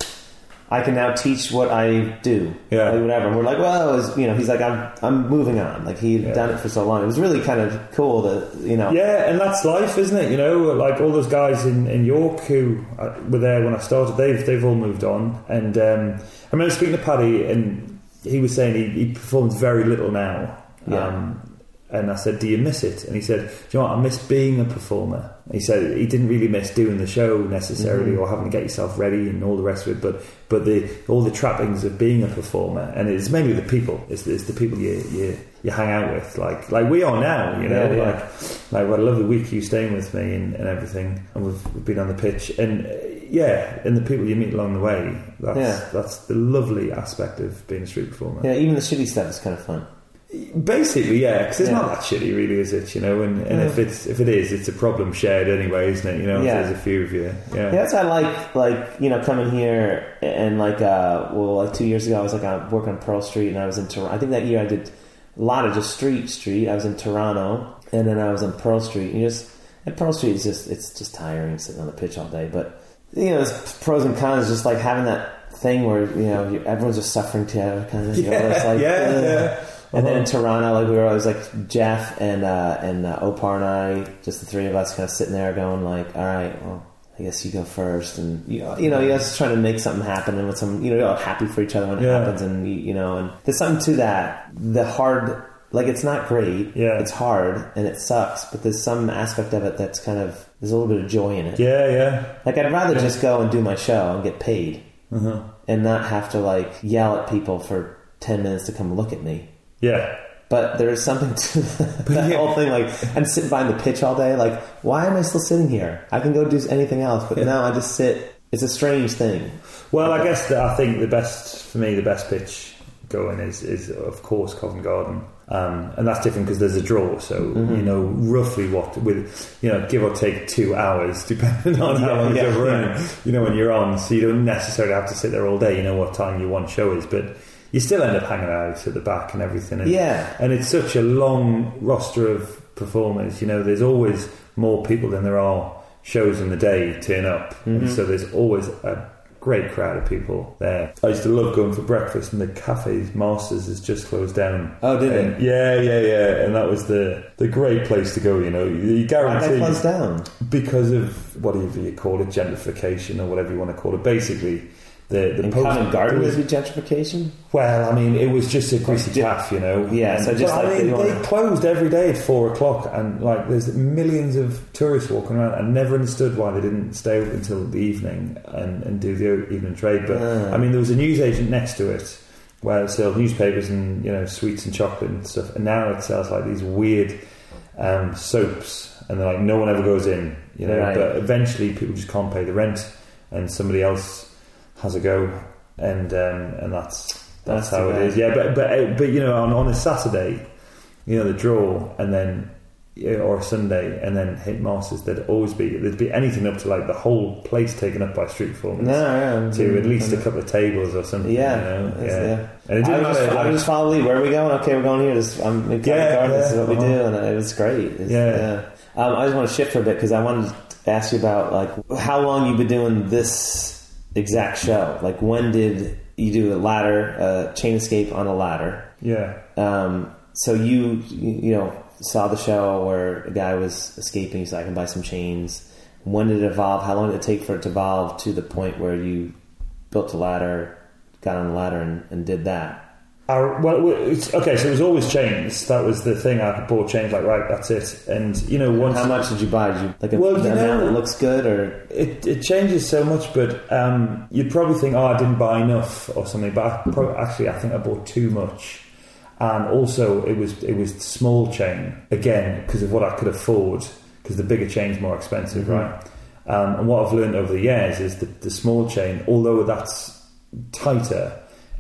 I can now teach what I do, Yeah. like whatever. And we're like, well, was, you know, he's like, I'm, I'm moving on. Like he'd Yeah. done it for so long. It was really kind of cool that, you know, Yeah, and that's life, isn't it? You know, like all those guys in, in York who uh, were there when I started, they've they've all moved on. And um, I remember speaking to Paddy, and he was saying he, he performs very little now. Yeah. Um, and I said, "Do you miss it?" And he said, "Do you know what? I miss being a performer." He said he didn't really miss doing the show necessarily, or having to get yourself ready and all the rest of it, but but the all the trappings of being a performer, and it's mainly the people. It's, it's the people you, you you hang out with, like like we are now. You know, Yeah, yeah. like like what a lovely week you staying with me and, and everything, and we've, we've been on the pitch, and uh, yeah, and the people you meet along the way. That's Yeah. that's the lovely aspect of being a street performer. yeah, even the shitty stuff is kind of fun. Basically, yeah, because it's Yeah. not that shitty, really, is it? You know, and, and if it's if it is, it's a problem shared anyway, isn't it? You know, Yeah. there's a few of you. Yeah, Yeah, that's why I like like you know coming here and like uh well like two years ago I was like I work on Pearl Street and I was in Toronto. I think that year I did a lot of just street street. I was in Toronto and then I was on Pearl Street. And you just and Pearl Street is just it's just tiring sitting on the pitch all day. But you know, there's pros and cons. Just like having that thing where you know everyone's just suffering together, kind of. You know, it's like, yeah, ugh. yeah. And then in Uh-huh. Toronto, like we were always like Jeff and uh, and uh, Opar and I, just the three of us, kind of sitting there going like, "All right, well, I guess you go first. And you, you know, you're just trying to make something happen, and with some, you know, you're all happy for each other when it happens, and you, you know, and there's something to that. The hard, like it's not great, Yeah. it's hard and it sucks, but there's some aspect of it that's kind of there's a little bit of joy in it. yeah, yeah. Like I'd rather just go and do my show and get paid, Uh-huh. and not have to like yell at people for ten minutes to come look at me. Yeah. But there is something to that yeah. whole thing. Like, I'm sitting behind the pitch all day. Like, why am I still sitting here? I can go do anything else. But no, I just sit. It's a strange thing. Well, I guess that I think the best for me, the best pitch going is is of course Covent Garden, um, and that's different because there's a draw, so Mm-hmm. you know roughly what with you know give or take two hours depending on how long yeah, you're running. You know when you're on, so you don't necessarily have to sit there all day. You know what time your one show is, but you still end up hanging out at the back and everything. And, Yeah. and it's such a long roster of performers. You know, there's always more people than there are shows in the day turn up, and Mm-hmm. so there's always a great crowd of people there. I used to love going for breakfast, and the cafe's Masters has just closed down. Oh, did it? Yeah, yeah, yeah, and that was the the great place to go. You know, you, guarantee did I close down? because of whatever you call it, gentrification or whatever you want to call it. Basically, the the In post- Covent Garden was- be gentrification. well, I mean, it was just a greasy chaff, you know. Yeah, And- so just like I mean, they they closed every day at four o'clock, and like there's millions of tourists walking around. I never understood why they didn't stay open until the evening and, and do the evening trade. But Ah. I mean, there was a newsagent next to it where it sold newspapers and you know sweets and chocolate and stuff, and now it sells like these weird um, soaps, and they're like no one ever goes in, you know. Right. But eventually, people just can't pay the rent, and somebody else has a go, and um, and that's That's that's, how it is. Yeah, but but uh, but you know, on, on a Saturday, you know, the draw, and then or a Sunday, and then hit masters. There'd always be there'd be anything up to like the whole place taken up by street performers. No, yeah. To at least a couple of tables or something. Yeah, you know? yeah. yeah. And it I didn't would just, matter. I just follow Lee. Where are we going? Okay, we're going here. This, I'm Covent Yeah, This is what we uh-huh. do, and it was great. It's- Yeah. yeah. Um, I just want to shift for a bit because I wanted to ask you about like how long you've been doing this exact show. Like when did you do a ladder, uh, chain escape on a ladder? yeah. Um, so you, you you know saw the show where a guy was escaping, so I can buy some chains. When did it evolve? How long did it take for it to evolve to the point where you built a ladder, got on the ladder, and, and did that? Our, well, it's, okay, so it was always chains. That was the thing. I bought chains, like right, that's it. And you know, once How much did you buy? Did you like a, Well, you know- that looks good, or it, it changes so much, but um, you'd probably think, oh, I didn't buy enough or something. But I actually, I think I bought too much, and also it was it was small chain again because of what I could afford. Because the bigger chain's more expensive, Mhm. right? Um, and what I've learned over the years is that the small chain, although that's tighter,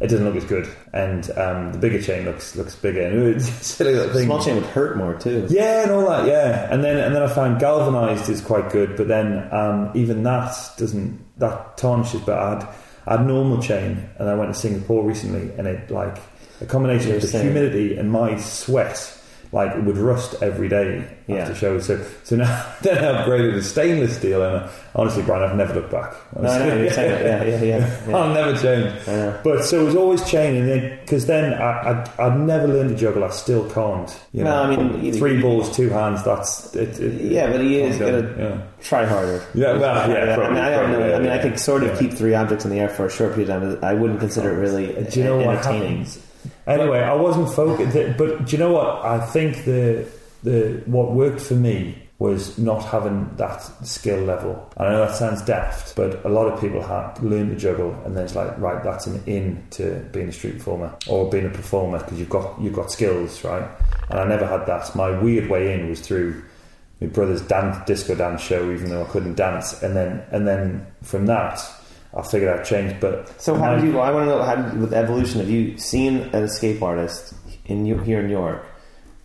it doesn't look as good, and um, the bigger chain looks looks bigger. And it's silly that thing. Small chain would hurt more too. Yeah, and all that. Yeah, and then and then I found galvanized is quite good, but then um, even that doesn't that tarnishes. But I had I had normal chain, and I went to Singapore recently, and it like a combination You're of the saying- humidity and my sweat. Like it would rust every day Yeah. after shows. So, so now then I upgraded to stainless steel, and uh, honestly, Brian, I've never looked back. No, know saying that. Yeah, yeah, yeah. yeah. I'll never change. Know. But so it was always changing because then I, I I'd never learned to juggle. I still can't. You No, I mean, three balls, two hands. That's it. it Yeah, but he is gonna Yeah. try harder. Yeah, well, yeah, I, mean, I don't know. probably, I mean, yeah, I could sort of yeah. keep three objects in the air for a short period of time. I wouldn't consider it really Do you know what entertaining. happens? Anyway, uh, I wasn't focused. But do you know what? I think the the what worked for me was not having that skill level. I know that sounds daft, but a lot of people have learned to juggle, and then it's like, right, that's an in to being a street performer or being a performer because you've got you've got skills, right? And I never had that. My weird way in was through my brother's dance disco dance show, even though I couldn't dance, and then and then from that. I figured out change, but So how did you? I want to know how did, with evolution. Have you seen an escape artist in here in New York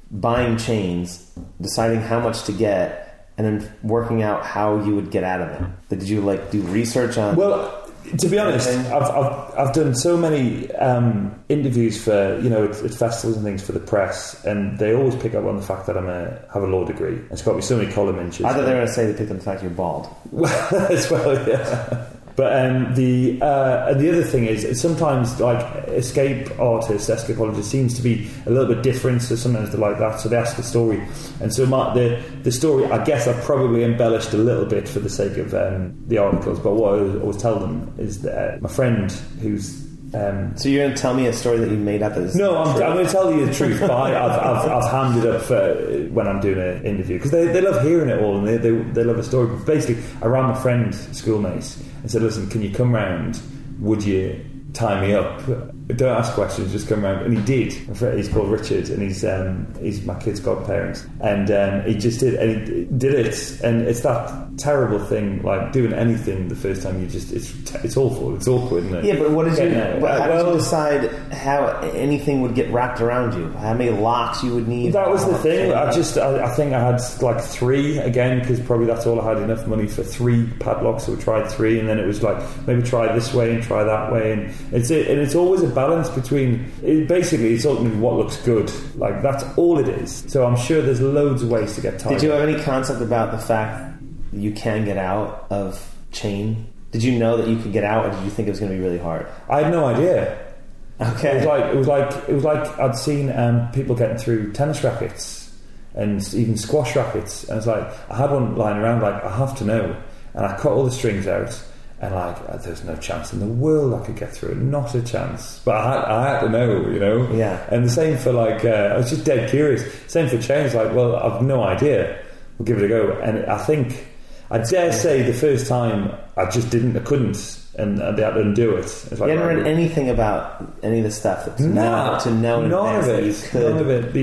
buying chains, deciding how much to get, and then working out how you would get out of it? Did you like do research on? Well, to be honest. I've, I've, I've done so many um, interviews for you know at, at festivals and things for the press, and they always pick up on the fact that I'm a have a law degree. It's got me so many column inches. I thought they were going to say they picked on the fact you're bald. as well, yeah. But um, the uh, the other thing is sometimes like escape artists, escapologists seems to be a little bit different. So sometimes they're like that. So they ask a story, and so my, the the story I guess I've probably embellished a little bit for the sake of um, the articles. But what I always tell them is that my friend who's um, So you're going to tell me a story that you made up as no, I'm. I'm going to tell you the truth. But I, I've, I've, I've hammed it up for when I'm doing an interview because they, they love hearing it all and they, they, they love a story. But basically, I ran my friend schoolmates and said, "Listen, can you come round? Would you tie me up? Don't ask questions, just come round." And he did. He's called Richard, and he's um, he's my kid's godparents. and um, he just did and he did it. And it's that terrible thing, like doing anything the first time you just it's it's awful, it's awkward, isn't it? Yeah, but what did you? No, but uh, how did well- you decide how anything would get wrapped around you? How many locks you would need? That was the thing. I just, I, I think I had like three again because probably that's all I had enough money for three padlocks. So we tried three, and then it was like maybe try this way and try that way, and it's it, and it's always a balance between. It, basically, it's ultimately what looks good. Like that's all it is. So I'm sure there's loads of ways to get tied. Did you have any concept about the fact that you can get out of chain? Did you know that you could get out, or did you think it was going to be really hard? I had no idea. It Okay. was like it was like it was like I'd seen um, people getting through tennis rackets and even squash rackets, and it's like I had one lying around. Like I have to know, and I cut all the strings out, and like uh, there's no chance in the world I could get through it, not a chance. But I had, I had to know, you know. Yeah. And the same for like uh, I was just dead curious. Same for chains. Like, well, I've no idea. We'll give it a go. And I think I dare say the first time I just didn't, I couldn't, and uh, they had to undo it. It's like, You right, read anything about any of this stuff to know, no, to know in none of it. you could. None of it.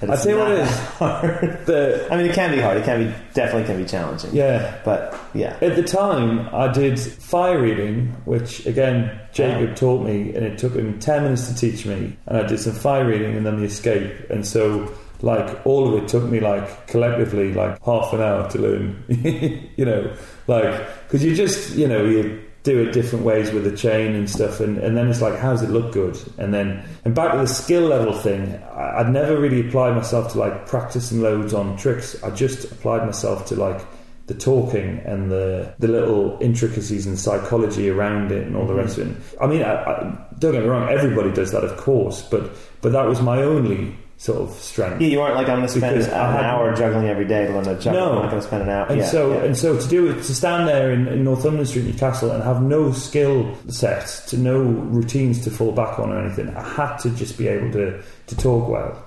That I you what it is. hard. The, I mean, it can be hard. It can be definitely can be challenging. yeah. But yeah, At the time, I did fire eating, which again Jacob taught me, and it took him ten minutes to teach me. And I did some fire eating and then the escape, and so like all of it took me like collectively like half an hour to learn. you know, like because you just you know you do it different ways with the chain and stuff, and, and then it's like how does it look good? And then and back to the skill level thing, I, I'd never really applied myself to like practicing loads on tricks. I just applied myself to like the talking and the the little intricacies and psychology around it and all the rest of it. I mean, I, I, don't get me wrong, everybody does that, of course, but but that was my only sort of strength. yeah, you weren't like I'm going to spend an hour juggling every day to learn to juggle. No. I'm not going to spend an hour. And yeah, so, yeah. and so to do it, to stand there in, in Northumberland Street, in Newcastle, and have no skill set, to no routines to fall back on or anything, I had to just be able to to talk well.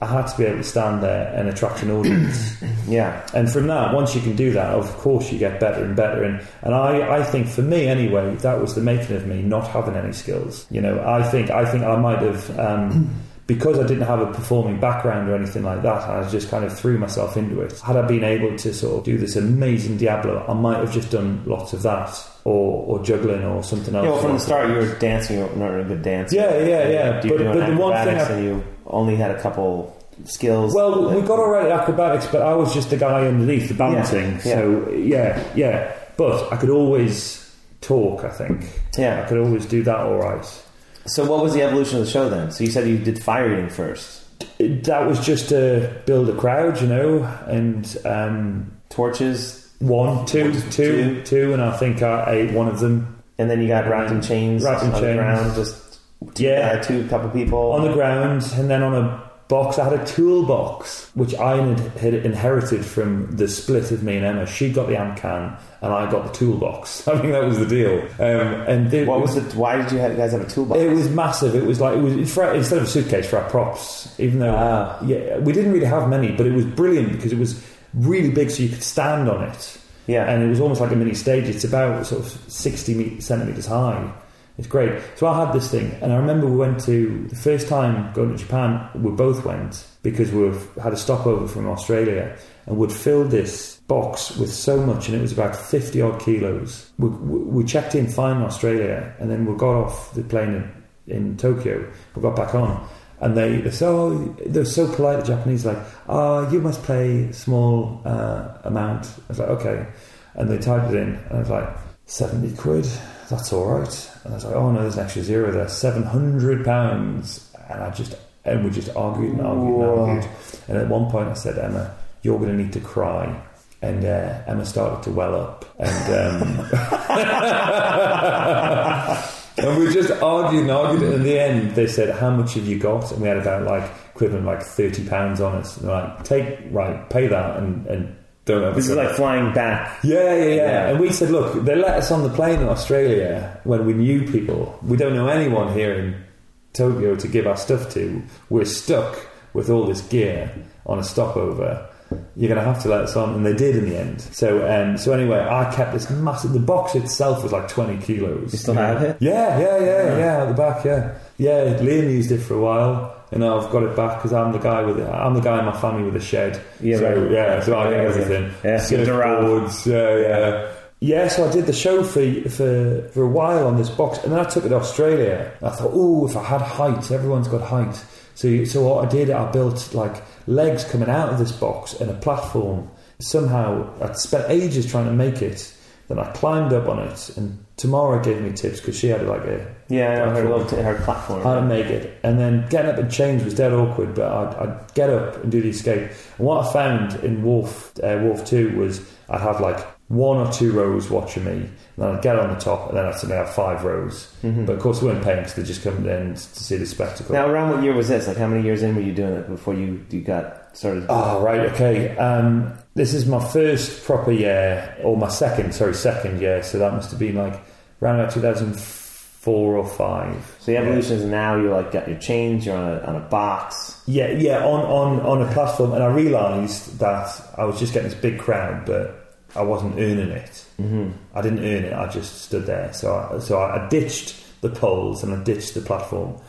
I had to be able to stand there and attract an audience. yeah, And from that, once you can do that, of course you get better and better. And and I, I think for me anyway, that was the making of me not having any skills. You know, I think I think I might have um, because I didn't have a performing background or anything like that, I just kind of threw myself into it. Had I been able to sort of do this amazing diabolo, I might have just done lots of that or, or juggling or something else. Yeah, well, from the start, you were dancing. You were not a good dancer. Yeah, yeah, yeah. You But- but the one thing I- and you only had a couple skills. Well, we got all right at acrobatics, but I was just the guy underneath, the balancing. Yeah, yeah. So yeah, yeah. But I could always talk. I think. Yeah. I could always do that all right. So, what was the evolution of the show then? So, you said you did fire eating first, that was just to build a crowd, you know, and um, torches, one, two, One, two, two. two, and I think I ate one of them and then you got wrapped in chains Wrapped in on the chains. ground, just Yeah. uh, two couple people on the ground, and then on a box. I had a toolbox which I had, inherited from the split of me and Emma. She got the AmpCan, and I got the toolbox. I think that was the deal. Um, and the, What was it? Why did you guys have a toolbox? It was massive. It was like it was for, instead of a suitcase for our props. Even though Ah. yeah, we didn't really have many, but it was brilliant because it was really big, so you could stand on it. Yeah. and it was almost like a mini stage. It's about sort of sixty centimeters high. It's great. So I had this thing, and I remember we went to the first time going to Japan. We both went because we had a stopover from Australia, and we'd filled this box with so much, and it was about fifty odd kilos. We, we checked in fine in Australia, and then we got off the plane in, in Tokyo. We got back on, and they they oh, they're so polite. The Japanese like, oh, you must pay small uh, amount. I was like, okay, and they typed it in, and I was like, seventy quid. That's all right. And I was like, oh no, there's an extra zero there, seven hundred pounds. And I just and we just argued and argued Whoa. and argued. And at one point, I said, Emma, you're going to need to cry. And uh, Emma started to well up, and um, and we just argued and argued. And in the end, they said, "How much have you got?" And we had about like equivalent like thirty pounds on us. And they're like, "Take right, pay that, and and don't ever." this is like flying back. yeah, yeah, yeah, Yeah. And we said, look, they let us on the plane in Australia when we knew people. We don't know anyone here in Tokyo to give our stuff to. We're stuck with all this gear on a stopover. You're going to have to let us on, and they did in the end. So, um, so anyway, I kept this massive. The box itself was like 20 kilos. You still have it? Yeah, yeah, yeah, yeah, at the back, yeah, yeah. Liam used it for a while, and now I've got it back because I'm the guy with it. I'm the guy in my family with a shed. Yeah, so, right. yeah. So I get everything. yeah. Surfboards, yeah, yeah. Yeah, so I did the show for for for a while on this box, and then I took it to Australia. I thought, oh, if I had height, everyone's got height. So, so what I did, I built like legs coming out of this box and a platform. Somehow, I spent ages trying to make it. Then I climbed up on it, and Tamara gave me tips because she had like a Yeah, I know, her, platform little, her platform. how to make it. And then getting up and change was dead awkward, but I'd, I'd get up and do the escape. And what I found in Wolf, uh, Wolf 2 was I'd have like one or two rows watching me, and then I'd get on the top, and then I'd suddenly have five rows. But of course, we weren't paying because they just come in to see the spectacle. now, around what year was this? Like, how many years in were you doing it before you, you got started? Oh, right, okay. Um, this is my first proper year, or my second, sorry, second year, so that must have been like around about 2004 or 5. so the evolution is now you're like got your chains, you're on a, on a box. Yeah, yeah, on, on, on a platform, and I realised that I was just getting this big crowd, but I wasn't earning it. Mm-hmm. I didn't earn it. I just stood there. So, I, so I, ditched the poles and I ditched the platform,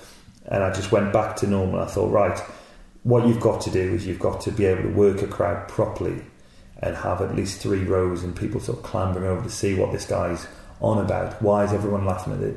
and I just went back to normal. I thought, right, what you've got to do is you've got to be able to work a crowd properly, and have at least three rows and people sort of clambering over to see what this guy's on about. Why is everyone laughing at it?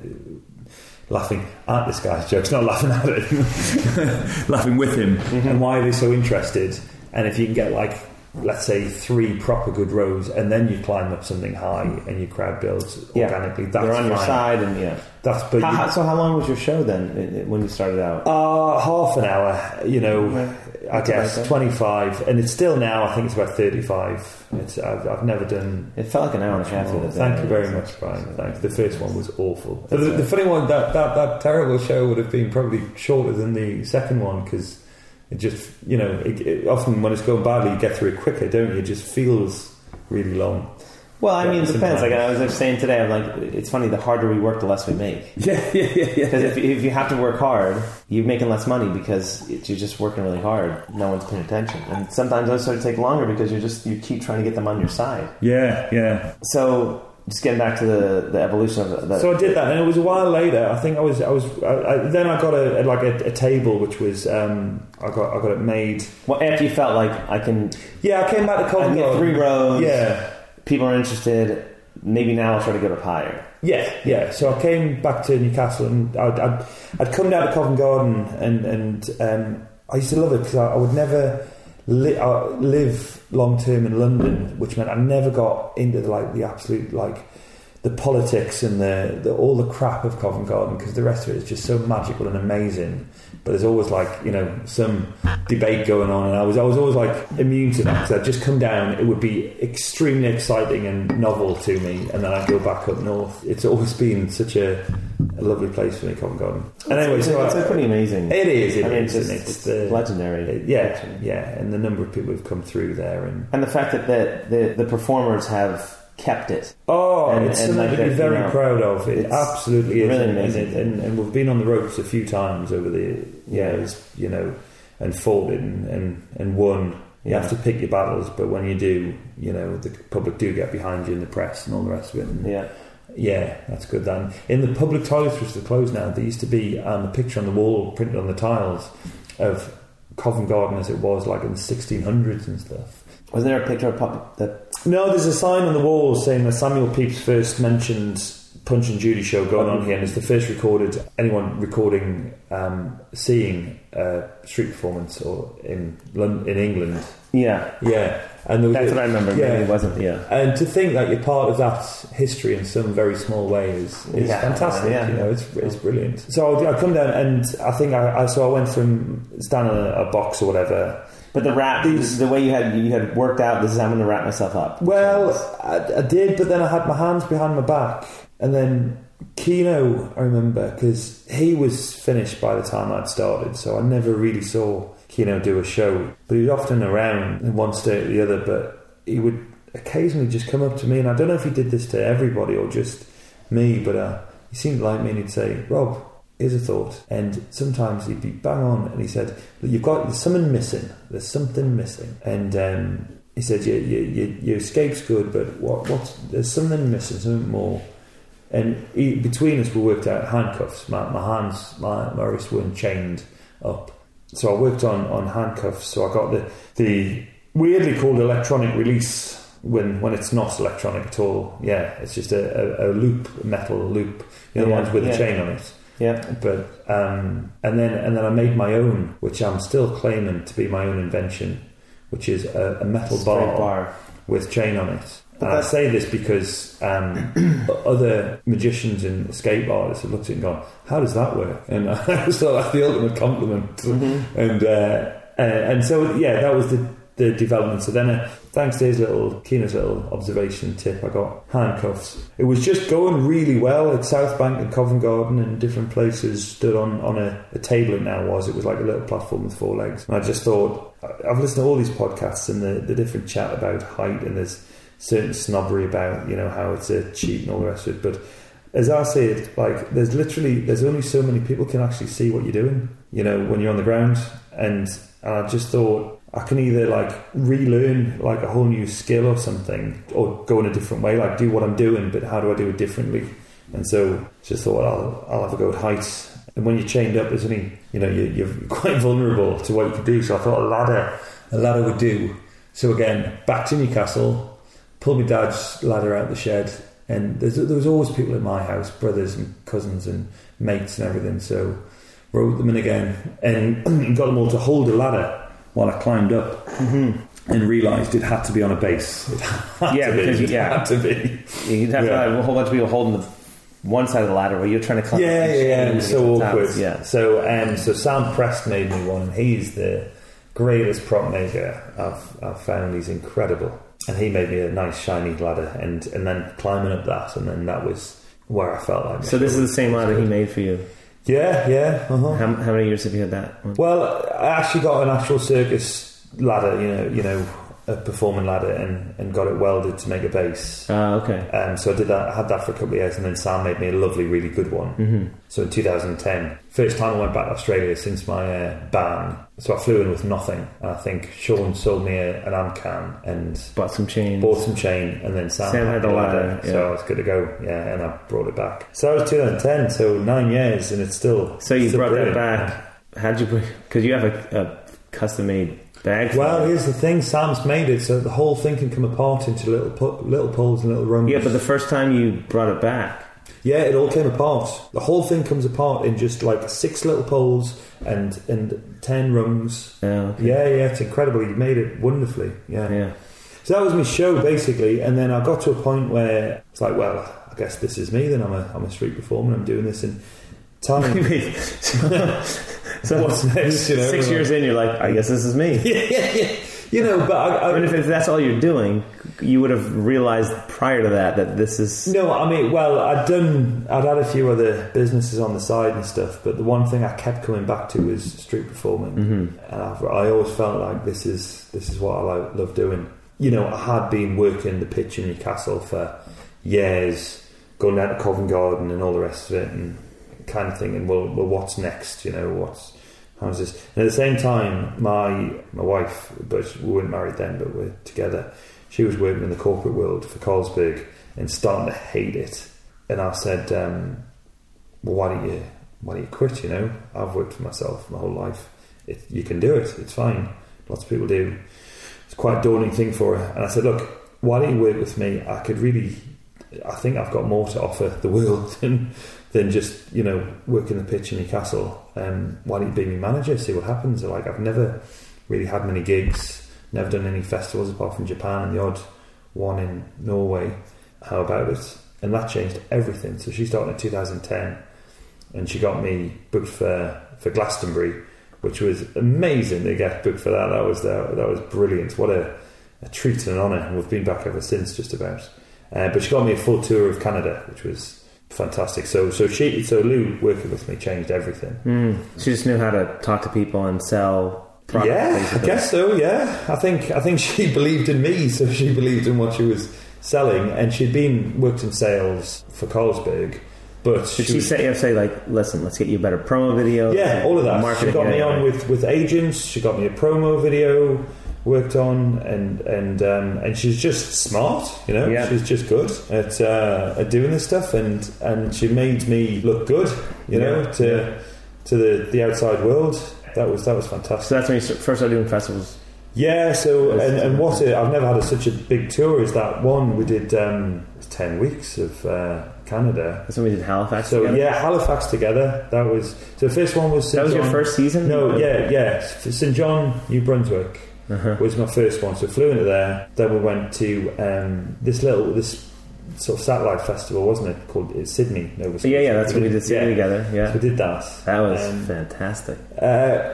laughing at this guy's jokes, not laughing at it, laughing with him, and why are they so interested? And if you can get like, let's say, three proper good rows, and then you climb up something high, and your crowd builds Yeah. organically, that's They're on your fine. side, and yeah. That's but How, you- so, how long was your show then i- i- when you started out? uh, half an hour, you know, I That's guess 25, and it's still now. I think it's about 35. It's I've, I've never done It felt like an hour and a half. other day. Thank you very much, Brian. Thanks. The first one was awful. The, the funny one, that, that, that terrible show would have been probably shorter than the second one because it just, you know, it, it, often when it's going badly, you get through it quicker, don't you? It just feels really long. Well, I mean, it Yeah, depends. Like. I was just saying today, I'm like, it's funny. The harder we work, the less we make. Yeah, yeah, yeah, yeah. Because if, if you have to work hard, you're making less money because you're just working really hard. No one's paying attention, and sometimes those sort of take longer because you're just you keep trying to get them on your side. Yeah, yeah. So just getting back to the, the evolution of the. So I did that, and it was a while later. I think I was, I was, I, I, then I got a, like a, a table, which was, um, I got, I got it made. well, after you felt like I can, Yeah, I came back to Covent Garden. three rows. Yeah, people are interested. Maybe now I'll try to go up higher. yeah, yeah. So I came back to Newcastle, and I'd, I'd, I'd come down to Covent Garden, and and um, I used to love it because I, I would never li- uh, live long term in London, which meant I never got into the, like the absolute like the politics and the, the all the crap of Covent Garden because the rest of it is just so magical and amazing. But there's always like you know some debate going on, and I was I was always like immune to that because I'd just come down. It would be extremely exciting and novel to me, and then I'd go back up north. It's always been such a, a lovely place for me, Covent Garden. And anyway, it's, so it's I- pretty amazing. it is. It I mean, is, it's, it's, it's the legendary. yeah, actually. yeah, and the number of people who've come through there, and and the fact that the the, the performers have kept it. Oh, And- it's and something like to be very you know, proud of. It absolutely is, really and, amazing. and, and, and we've been on the ropes a few times over the years, you know, and fought it and, and, and won. You Yeah. have to pick your battles, but when you do, you know, the public do get behind you in the press and all the rest of it. And Yeah, yeah, that's good. Then in the public toilets, which are closed now, there used to be um, a picture on the wall printed on the tiles of Covent Garden as it was like in the 1600s and stuff. wasn't there a picture of pop that? No, there's a sign on the wall saying that Samuel Pepys first mentioned Punch and Judy show going on here, and it's the first recorded anyone recording um, seeing a street performance or in London, in England. Yeah, Yeah, and that's a- what I remember. Yeah. It wasn't. Yeah, and to think that you're part of that history in some very small way is, is Yeah, fantastic. yeah. You know, it's, it's brilliant. So I come down and I think I, I so I went from standing in a, a box or whatever but the rap, These- the way you had you had worked out. This is how I'm going to wrap myself up. Well, I, I did, but then I had my hands behind my back, and then Kino, I remember, because he was finished by the time I'd started, so I never really saw Kino do a show. But he was often around in one state or the other, but he would occasionally just come up to me, and I don't know if he did this to everybody or just me, but uh, he seemed like me, and he'd say, Rob, here's a thought. And sometimes he'd be bang on, and he said, You've got there's something missing. There's something missing. And um, he said, your, your, your, your escape's good, but what, what's, there's something missing, something more. And he, between us, we worked out handcuffs. My, my hands, my, my wrists weren't chained up. So I worked on, on handcuffs. So I got the, the weirdly called electronic release when, when it's not electronic at all. Yeah, it's just a, a, a loop, a metal loop. You know, the ones with yeah. a chain on it Yeah, but um, and then and then I made my own, which I'm still claiming to be my own invention, which is a, a metal bar, bar. with chain on it. But And I say this because um, other magicians and artists have looked at it and gone, "How does that work?" And I just thought that's the ultimate compliment. Mm-hmm. And uh, uh, and so yeah, that was the the development. So then, uh, thanks to his little Keena's little observation tip, I got handcuffs. It was just going really well at South Bank and Covent Garden and different places. Stood on on a, a table. It now was. It was like a little platform with four legs. And I just thought I've listened to all these podcasts and the the different chat about height and there's certain snobbery about you know how it's a cheat and all the rest of it, but as I say it, like there's literally there's only so many people can actually see what you're doing. You know, when you're on the ground, and I just thought I can either like relearn like a whole new skill or something, or go in a different way, like do what I'm doing, but how do I do it differently? And so just thought I'll I'll have a go at heights. And when you're chained up, there's only you know you're, you're quite vulnerable to what you can do. So I thought a ladder a ladder would do. So again, back to Newcastle, pulled my dad's ladder out the shed, and there's, there was always people at my house, brothers and cousins and mates and everything. So wrote them in again and got them all to hold a ladder while I climbed up. And realised it had to be on a base. Yeah, to be. because you- yeah. had to be. You'd have Yeah. to have a whole bunch of people holding the one side of the ladder while you're trying to climb. Yeah, yeah, yeah. so awkward. Yeah. So, um, so Sam Prest made me one, and he's the greatest prop maker I've, I've found. He's incredible, and he made me a nice shiny ladder, and and then climbing up that, and then that was where I felt like. So this is the same ladder he made for you. Yeah, yeah. Uh-huh. How, how many years have you had that? Well, I actually got an actual circus ladder. You know, you know, a performing ladder and, and got it welded to make a base. Uh, okay. Um, so I did that. I had that for a couple of years, and then Sam made me a lovely, really good one. Mm-hmm. So in 2010, first time I went back to Australia since my uh, ban. So I flew in with nothing, and I think Sean sold me a, an AmpCan and Bought some chains. bought some chain, and then Sam, Sam had the ladder, so yeah. I was good to go. Yeah, and I brought it back. So that was 2010, so nine years, and it's still So you still brought that back. How'd you bring? Because you have a, a custom made for Well, here's the thing: Sam's made it so the whole thing can come apart into little pu- little poles and little rungs. yeah, but the first time you brought it back, Yeah, it all came apart. The whole thing comes apart in just like six little poles and and ten rungs. oh, okay. Yeah, yeah, it's incredible. You made it wonderfully. Yeah. yeah. So that was my show basically, and then I got to a point where it's like, well, I guess this is me. Then I'm a I'm a street performer. I'm doing this, and time. So, What's next, you know? six years in, you're like, I guess this is me. yeah, yeah, yeah. You know, but I, I mean, if, if that's all you're doing, you would have realized prior to that that this is. no, I mean, well, I'd done, I'd had a few other businesses on the side and stuff, but the one thing I kept coming back to was street performing, Mhm. and I've, I always felt like this is this is what I like, love doing. You know, I had been working the pitch in Newcastle for years, going down to Covent Garden and all the rest of it, and kind of thinking, well, well, what's next? You know, what's how's this? And at the same time, my my wife, but we weren't married then, but we're together. She was working in the corporate world for Carlsberg and starting to hate it. And I said, um, well, why don't you why don't you quit? You know, I've worked for myself my whole life. It, you can do it. It's fine. Lots of people do. It's quite a daunting thing for her. And I said, look, why don't you work with me? I could really, I think I've got more to offer the world than than just you know working the pitch in Newcastle. Um, why don't you be my manager? See what happens. Like I've never really had many gigs. Never done any festivals apart from Japan and the odd one in Norway. How about it? And that changed everything. So she started in 2010 and she got me booked for, for Glastonbury, which was amazing to get booked for that. That was that, that was brilliant. What a, a treat and an honour. And we've been back ever since, just about. Uh, but she got me a full tour of Canada, which was fantastic. So so she so Lou working with me changed everything. Mm. She just knew how to talk to people and sell. Yeah, basically. I guess so. Yeah, I think I think she believed in me, so she believed in what she was selling, and she'd been worked in sales for Carlsberg. But Did she was- say, you say like, listen, let's get you a better promo video? Yeah, all of that. Marketing, she got me on with, with agents. She got me a promo video worked on, and and um, and she's just smart. You know, Yeah. she's just good at uh, at doing this stuff, and and she made me look good. You know, Yeah, to yeah. to the the outside world. That was that was fantastic. So that's when you first started doing festivals. Yeah, so and, and what I've never had a, such a big tour as that one. We did um, ten weeks of uh, Canada. When we did Halifax. So together? yeah, Halifax together. That was so. The first one was that St. was your first season. No, yeah, yeah. St John, New Brunswick Uh-huh. was my first one. So flew into there. Then we went to um, this little this sort of satellite festival, wasn't it? Called it's Sydney, Nova. So yeah, yeah, that's when we did Sydney yeah. together. So Yeah, we did that. that was Um, fantastic. Uh,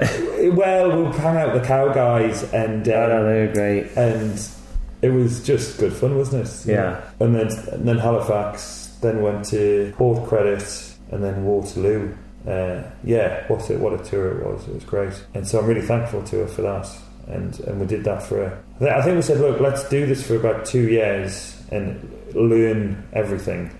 well, we hung out with the cow guys, and oh, no, uh, they were great. and it was just good fun, wasn't it? Yeah. And then and then Halifax, then went to Port Credit, and then Waterloo. Uh, yeah, what a, what a tour it was! It was great, and so I'm really thankful to her for that. And and we did that for. A, I think we said, look, let's do this for about two years and learn everything,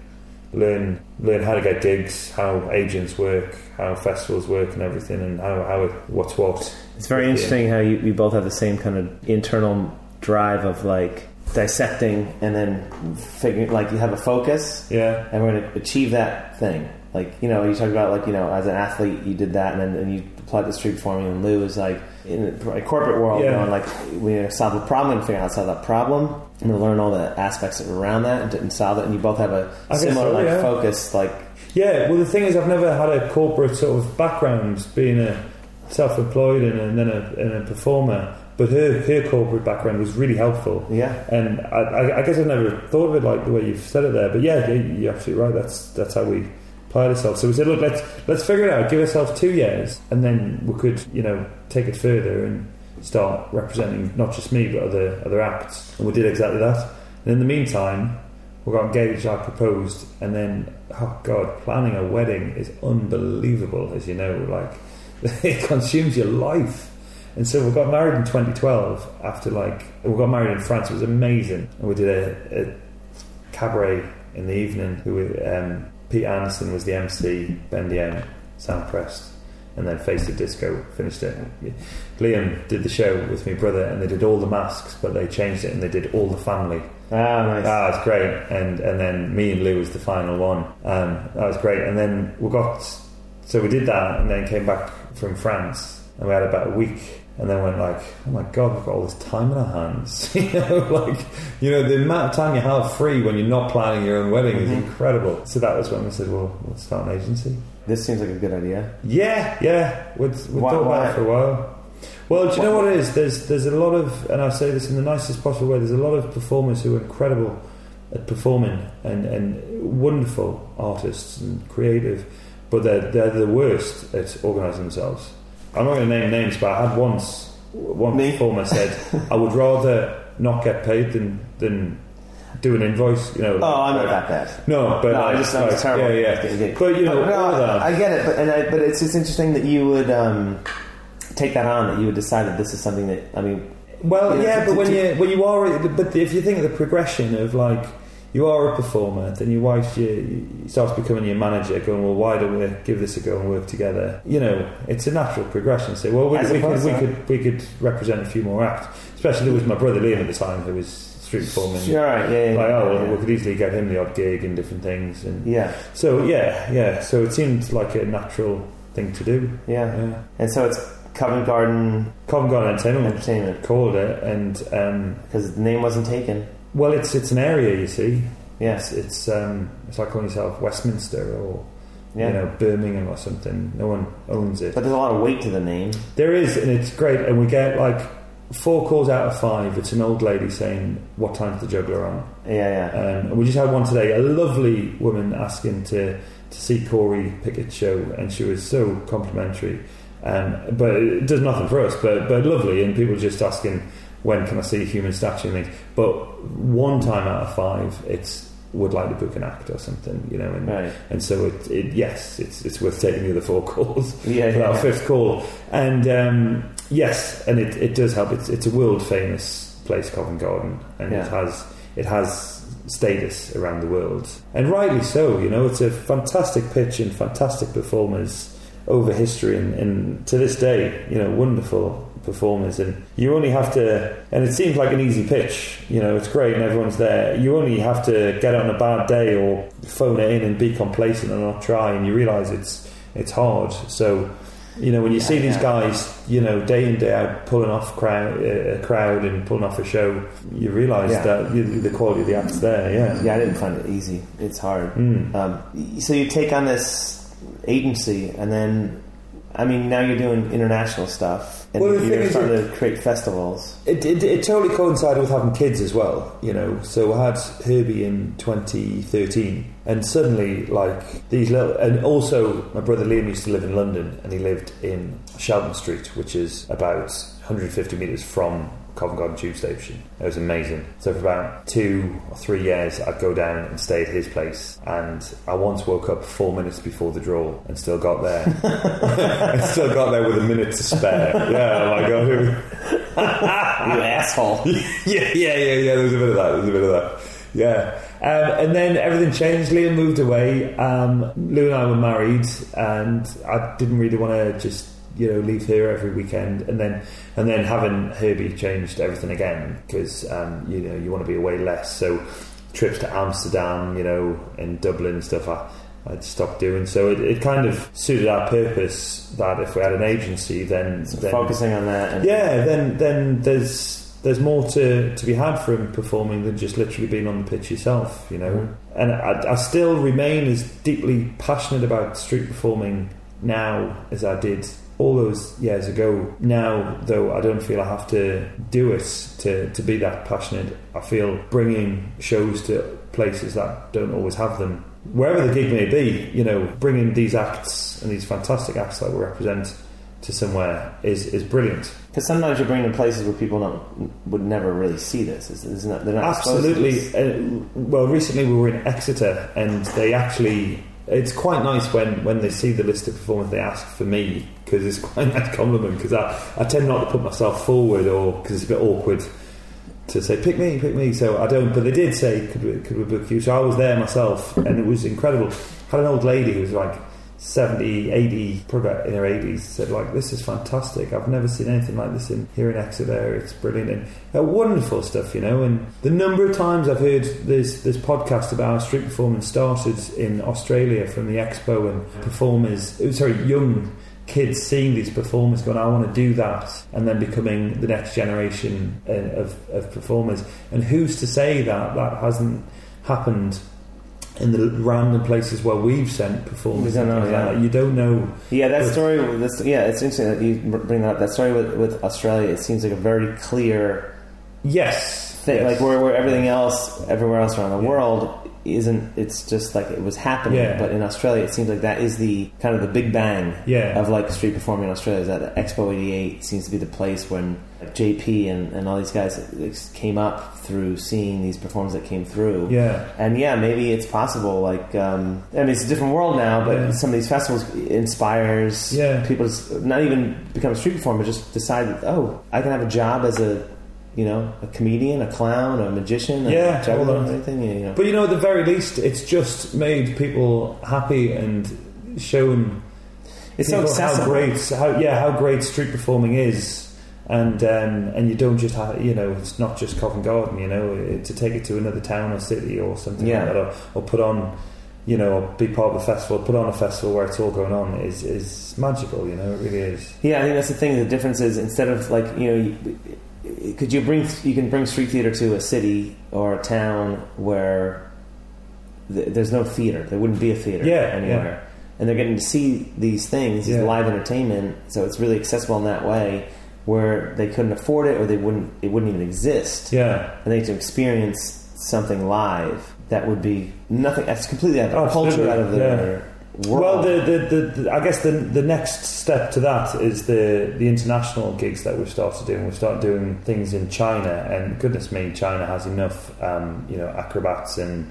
learn learn how to get gigs, how agents work, how festivals work, and everything, and how how it, what's what. It's very Yeah. interesting how you, you both have the same kind of internal drive of like dissecting and then figuring like you have a focus Yeah, and we're going to achieve that thing. Like you know, you talk about like you know, as an athlete, you did that, and then and you applied to street performing. And Lou is like in a corporate world, Yeah. going like we solve a problem and figure out how to solve that problem, and learn all the aspects around that and, solve it. And you both have a I similar so, like yeah. focus. Like Yeah, well, the thing is, I've never had a corporate sort of background, being a self-employed and, and then a, and a performer. But her her corporate background was really helpful, yeah, and I, I, I guess I've never thought of it like the way you've said it there. But yeah, you- you're absolutely right. That's that's how we applied ourselves. So we said, look, let's let's figure it out. Give ourselves two years, and then we could, you know, take it further and start representing not just me but other other acts. And we did exactly that. And in the meantime, we got engaged. I proposed, and then oh god, planning a wedding is unbelievable, as you know. Like it consumes your life. And so we got married in 2012 after like, we got married in France. It was amazing. And we did a, a cabaret in the evening. Who um, Pete Anderson was the MC, Bendy Em, Sam Prest, and then Face of Disco finished it. Liam did the show with me brother, and they did all the masks, but they changed it and they did all the family. Ah, nice. Ah, it's great. And and then me and Lou was the final one. Um, that was great. And then we got so we did that, and then came back from France, and we had about a week. And then went like, oh my god, we've got all this time in our hands. you know, like, you know, the amount of time you have free when you're not planning your own wedding is mm-hmm. incredible. So that was when we said, well, let's start an agency. This seems like a good idea. Yeah, yeah. We'd, we'd Why- thought about why- it for a while. Well, do you know what it is? There's there's a lot of, and I say this in the nicest possible way. There's a lot of performers who are incredible at performing and, and wonderful artists and creative, but they're they're the worst at organising themselves. I'm not going to name names, but I had once one Me? performer said, "I would rather not get paid than than do an invoice." You know. Oh, I'm not that bad. No, but No, I like, just I'm like, terrible. Yeah, yeah. But you know, no, of that. I get it, but and I, but it's just interesting that you would um, take that on. That you would decide that this is something that I mean. Well, Yeah, yeah, to- but when to- you when you are, but if you think of the progression of like you are a performer, then your wife you, you starts becoming your manager, going, well, why don't we give this a go and work together? You know, it's a natural progression. Say, well, we, we, could, we could we could represent a few more acts. Especially there was my brother Liam at the time who was street performing. Sure, right, yeah, yeah, Like, oh, well, yeah. we could easily get him the odd gig and different things, and yeah, so yeah, yeah. So it seemed like a natural thing to do. yeah, Yeah, and so it's Covent Garden Covent Garden Entertainment Entertainment called it, and um, because the name wasn't taken. Well, it's it's an area you see. Yes, It's it's um, it's like calling yourself Westminster or yeah. you know Birmingham or something. No one owns it. But there's a lot of weight to the name. There is, and it's great. And we get like four calls out of five. It's an old lady saying, "What time's the juggler on?" Yeah, yeah. Um, and we just had one today. A lovely woman asking to to see Corey Pickett's show, and she was so complimentary. Um, but it does nothing for us. But but lovely, and people just asking when can I see a human statue and things. But one time out of five, it's would like to book an act or something, you know. And, Right. and so it, it yes, it's it's worth taking the other four calls Yeah, for yeah, that yeah. fifth call. And um, yes, and it, it does help. It's it's a world famous place, Covent Garden, and Yeah. it has it has status around the world, and rightly so. You know, it's a fantastic pitch and fantastic performers over history, and, and to this day, you know, wonderful performers. And you only have to, and it seems like an easy pitch. You know, it's great and everyone's there. You only have to get on a bad day or phone it in and be complacent and not try, and you realise it's it's hard. So. You know, when you Yeah, see these yeah. guys, you know, day in day out pulling off crowd, uh, a crowd and pulling off a show, you realise Yeah. that the quality of the act's there. Yeah. Yeah, I didn't find it easy. It's hard. Mm. Um, so you take on this agency, and then, I mean, now you're doing international stuff, and Well, you're starting to create festivals. It, it, it totally coincided with having kids as well, you know. So I had Herbie in 2013, and suddenly, like these little, and also my brother Liam used to live in London, and he lived in Shelton Street, which is about 150 metres from Covent Garden Tube Station. It was amazing. So for about two or three years, I'd go down and stay at his place, and I once woke up four minutes before the draw and still got there. and still got there with a minute to spare. Yeah, like oh, you asshole. yeah, yeah, yeah, yeah. There was a bit of that. There was a bit of that. Yeah. Um, and then everything changed. Liam moved away. Um, Lou and I were married, and I didn't really want to just you know leave her every weekend. And then and then having Herbie changed everything again because um, you know you want to be away less. So trips to Amsterdam, you know, and Dublin and stuff. I, I'd stopped doing so. It, it kind of suited our purpose that if we had an agency, then, then Focusing on that. And, yeah, then then there's there's more to, to be had from performing than just literally being on the pitch yourself, you know. Mhm. And I, I still remain as deeply passionate about street performing now as I did all those years ago. Now, though, I don't feel I have to do it to, to be that passionate. I feel bringing shows to places that don't always have them, wherever the gig may be, you know, bringing these acts and these fantastic acts that we represent to somewhere is, is brilliant. Because sometimes you're bringing to places where people don't, would never really see this. It's, it's not, they're not Absolutely. Uh, well, recently we were in Exeter, and they actually it's quite nice when, when they see the list of performers they ask for me because it's quite a nice compliment because I, I tend not to put myself forward or because it's a bit awkward to say pick me pick me so I don't but they did say could we, could we book you? So I was there myself and it was incredible. Had an old lady who was like 70 80 probably in her 80s said like this is fantastic. I've never seen anything like this in here in Exeter. It's brilliant and uh, wonderful stuff you know and the number of times I've heard this this podcast about street performance started in Australia from the expo and performers sorry young kids seeing these performers going, I want to do that, and then becoming the next generation uh, of, of performers. And who's to say that that hasn't happened in the random places where we've sent performers? We don't know, and things like You don't know. Yeah, that story. This, yeah, it's interesting that you bring that up. That story with, with Australia. It seems like a very clear Yes. thing. yes. Like where, where everything else, everywhere else around the Yeah. world, isn't. It's just like it was happening. Yeah. But in Australia, it seems like that is the kind of the big bang Yeah. of like street performing in Australia. Is that Expo '88 seems to be the place when JP and, and all these guys came up through seeing these performers that came through. Yeah. And yeah, maybe it's possible. Like, um, I mean, it's a different world now, but Yeah. some of these festivals inspires Yeah. people to not even become a street performer, just decide that oh, I can have a job as a, you know, a comedian, a clown, a magician, a Yeah, juggler, anything. You know, But you know, at the very least, it's just made people happy and shown it's so how great, how yeah, how great street performing is, and um, and you don't just have, you know, it's not just Covent Garden, you know, to take it to another town or city or something Yeah. like that, or, or put on, you know, or be part of a festival, put on a festival where it's all going on is is magical, you know, it really is. Yeah, I think that's the thing. The difference is instead of like you know, could you bring you can bring street theater to a city or a town where th- there's no theater. There wouldn't be a theater Yeah, anywhere, and they're getting to see these things, these Yeah. live entertainment. So it's really accessible in that way, where they couldn't afford it or they wouldn't it wouldn't even exist, Yeah, and they get to experience something live that would be nothing. That's completely out of oh, Absolutely, culture out of yeah. World. Well, the, the, the, I guess the the next step to that is the the international gigs that we've started doing. We've started doing things in China, and goodness me, China has enough, um, you know, acrobats and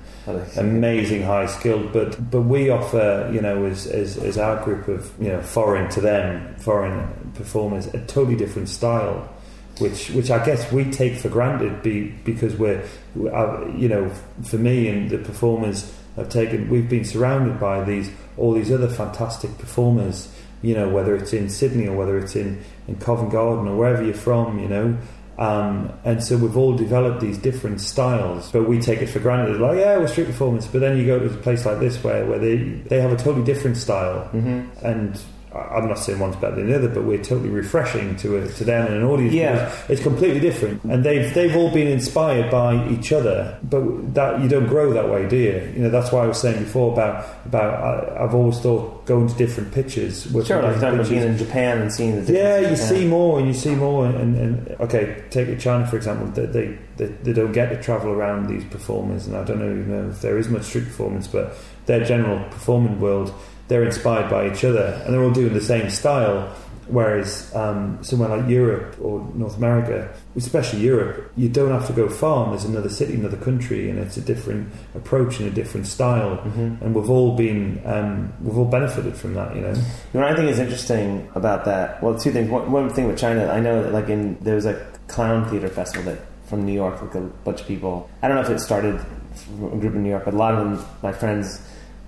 amazing high skilled. But but we offer, you know, as, as as our group of you know foreign to them foreign performers a totally different style. Which, which I guess we take for granted, be, because we're, uh, you know, for me and the performers have taken. We've been surrounded by these all these other fantastic performers. You know, whether it's in Sydney or whether it's in in Covent Garden or wherever you're from. You know, um, and so we've all developed these different styles, but we take it for granted. Like, yeah, we're street performers. But then you go to a place like this where where they they have a totally different style, hmm and. I'm not saying one's better than the other, but we're totally refreshing to a, to them and an audience. Yeah. it's completely different, and they've they've all been inspired by each other. But that you don't grow that way, do you? You know that's why I was saying before about about I, I've always thought going to different pitches. Sure, like different talking about pitches. being in Japan and seeing the Yeah, you see more and you see more, and, and okay, take China for example. They, they they they don't get to travel around these performers, and I don't know, you know if there is much street performance, but their general performing world, they're inspired by each other, and they're all doing the same style. Whereas um, somewhere like Europe or North America, especially Europe, you don't have to go far. And there's another city, another country, and it's a different approach and a different style. Mhm. And we've all been, um, we've all benefited from that, you know. You know what I think is interesting about that? Well, two things. One, one thing with China, I know that like in there was a clown theater festival that from New York, like a bunch of people. I don't know if it started from a group in New York, but a lot of them, my friends,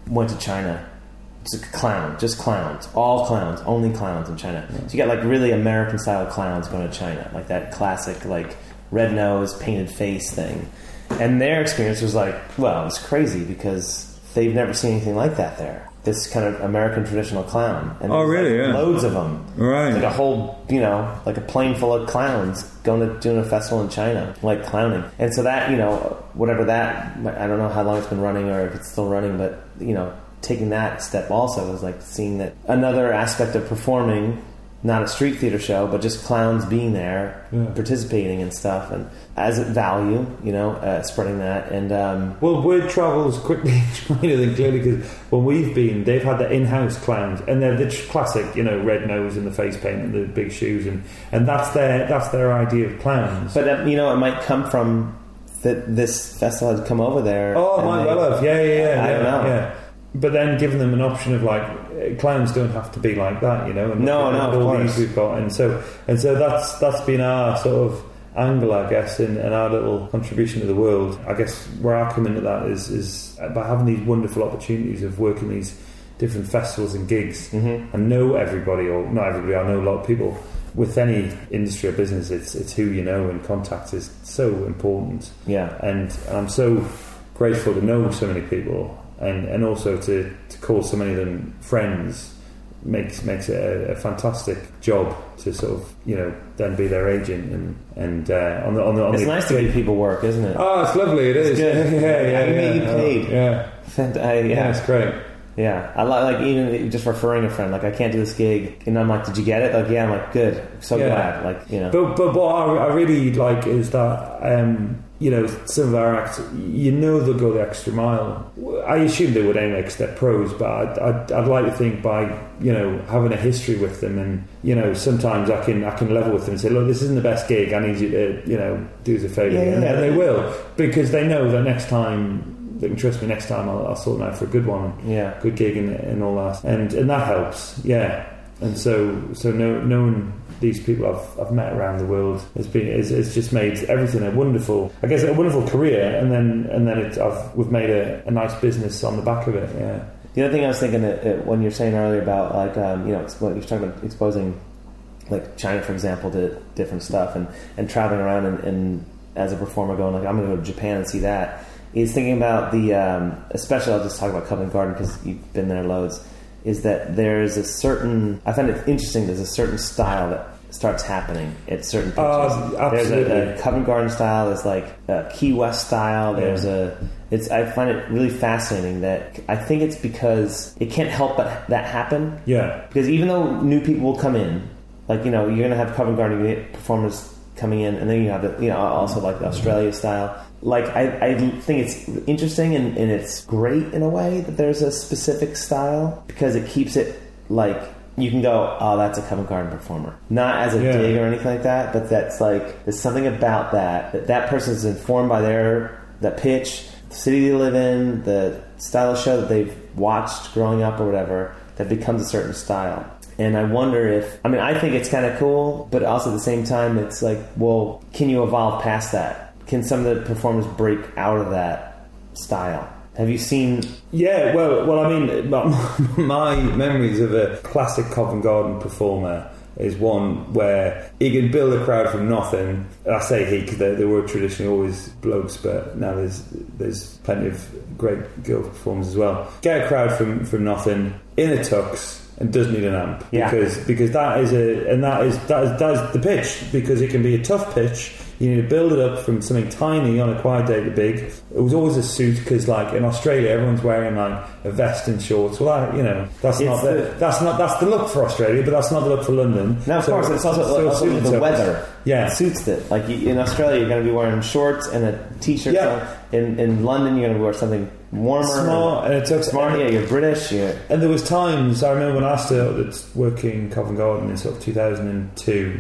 went to China. Just a clown, just clowns, all clowns, only clowns in China. So you got like really American style clowns going to China, like that classic like red nose, painted face thing. And their experience was like, well, it's crazy because they've never seen anything like that there. This kind of American traditional clown. And Oh, really? like, Yeah. Loads of them. Right. Like a whole, you know, like a plane full of clowns going to doing a festival in China, like clowning. And so that, you know, whatever that, I don't know how long it's been running or if it's still running, but, you know, taking that step also was like seeing that another aspect of performing, not a street theater show, but just clowns being there, Yeah. participating and stuff, and as a value, you know, uh, spreading that. And, um, Well, word travels quickly than clearly because when we've been, they've had their in-house clowns, and they're the classic, you know, red nose and the face paint and the big shoes, and, and that's their that's their idea of clowns. but, um, you know, it might come from that this festival had come over there. oh, my well have, yeah, yeah, yeah, I yeah, don't know. yeah. But then giving them an option of like uh, clowns don't have to be like that, you know. And No, no, all course. these we've got, and so and so that's that's been our sort of angle, I guess, and, and our little contribution to the world. I guess where I come into that is is by having these wonderful opportunities of working these different festivals and gigs, Mm-hmm. and know everybody or not everybody. I know a lot of people. With any industry or business, it's it's who you know and contact is so important Yeah. and I'm so grateful to know so many people and, and also to, to call so many of them friends makes makes it a, a fantastic job to sort of you know then be their agent and and uh, on the on the on It's the nice to give people work, isn't it? oh it's lovely it is good. yeah yeah yeah, I mean, you yeah. paid. yeah Fant- I- yeah yeah. it's great Yeah, I li- like even just referring a friend. Like, I can't do this gig, and I'm like, "Did you get it?" Like, yeah. I'm like, "Good, so Yeah. glad." Like, you know, But but what I, I really like is that um, you know some of our acts, you know they'll go the extra mile. I assume they would anyway because they're pros, but I'd, I'd, I'd like to think by you know having a history with them, and you know sometimes I can I can level with them and say, look, this isn't the best gig. I need you to you know do us a favour, Yeah, and, yeah. and they will because they know that next time. They can trust me. Next time, I'll, I'll sort them out for a good one yeah, good gig and, and all that, and and that helps, yeah. And so so know, knowing these people I've, I've met around the world. Has been it's, it's just made everything a wonderful, I guess, a wonderful career, and then and then it, I've we've made a, a nice business on the back of it, yeah. The other thing I was thinking that, uh, when you're saying earlier about like um, you know expo- you're talking about exposing like China for example to different stuff and, and traveling around and, and as a performer going like I'm going to go to Japan and see that. Is thinking about the um, especially I'll just talk about Covent Garden because you've been there loads is that there's a certain I find it interesting there's a certain style that starts happening at certain pitches Oh, there's a, a Covent Garden style there's like a Key West style there's a it's I find it really fascinating that I think it's because it can't help but that happen. Yeah, because even though new people will come in, like you know, you're gonna have Covent Garden performers coming in, and then you have the you know also like the Australia style. Like I, I think it's interesting and, and it's great in a way that there's a specific style because it keeps it like you can go, oh, that's a Covent Garden performer, not as a Yeah. dig or anything like that, but that's like there's something about that that that person is informed by their that pitch, the city they live in, the style of show that they've watched growing up or whatever that becomes a certain style. And I wonder if, I mean, I think it's kind of cool, but also at the same time, it's like, well, can you evolve past that? Can some of the performers break out of that style? Have you seen? yeah. Well, well, I mean, my, my memories of a classic Covent Garden performer is one where he can build a crowd from nothing. I say he because there, there were traditionally always blokes, but now there's there's plenty of great girl performers as well. Get a crowd from from nothing in a tux and doesn't need an amp Yeah. because because that is a and that is that is, that is the pitch because it can be a tough pitch. You need to build it up from something tiny on a quiet day to big. It was always a suit because, like in Australia, everyone's wearing like a vest and shorts. Well, that, you know, that's It's not the, the- that's not that's the look for Australia, but that's not the look for London. Now, of So- course, it's also, so also suit the weather. Yeah. It suits it. Like you, in Australia, you're going to be wearing shorts and a t-shirt. Yeah. In, in London, you're going to wear something warmer. Smart, and it took Smart, yeah, you're British. You're, And there was times I remember when I started working in Covent Garden in sort of 2002.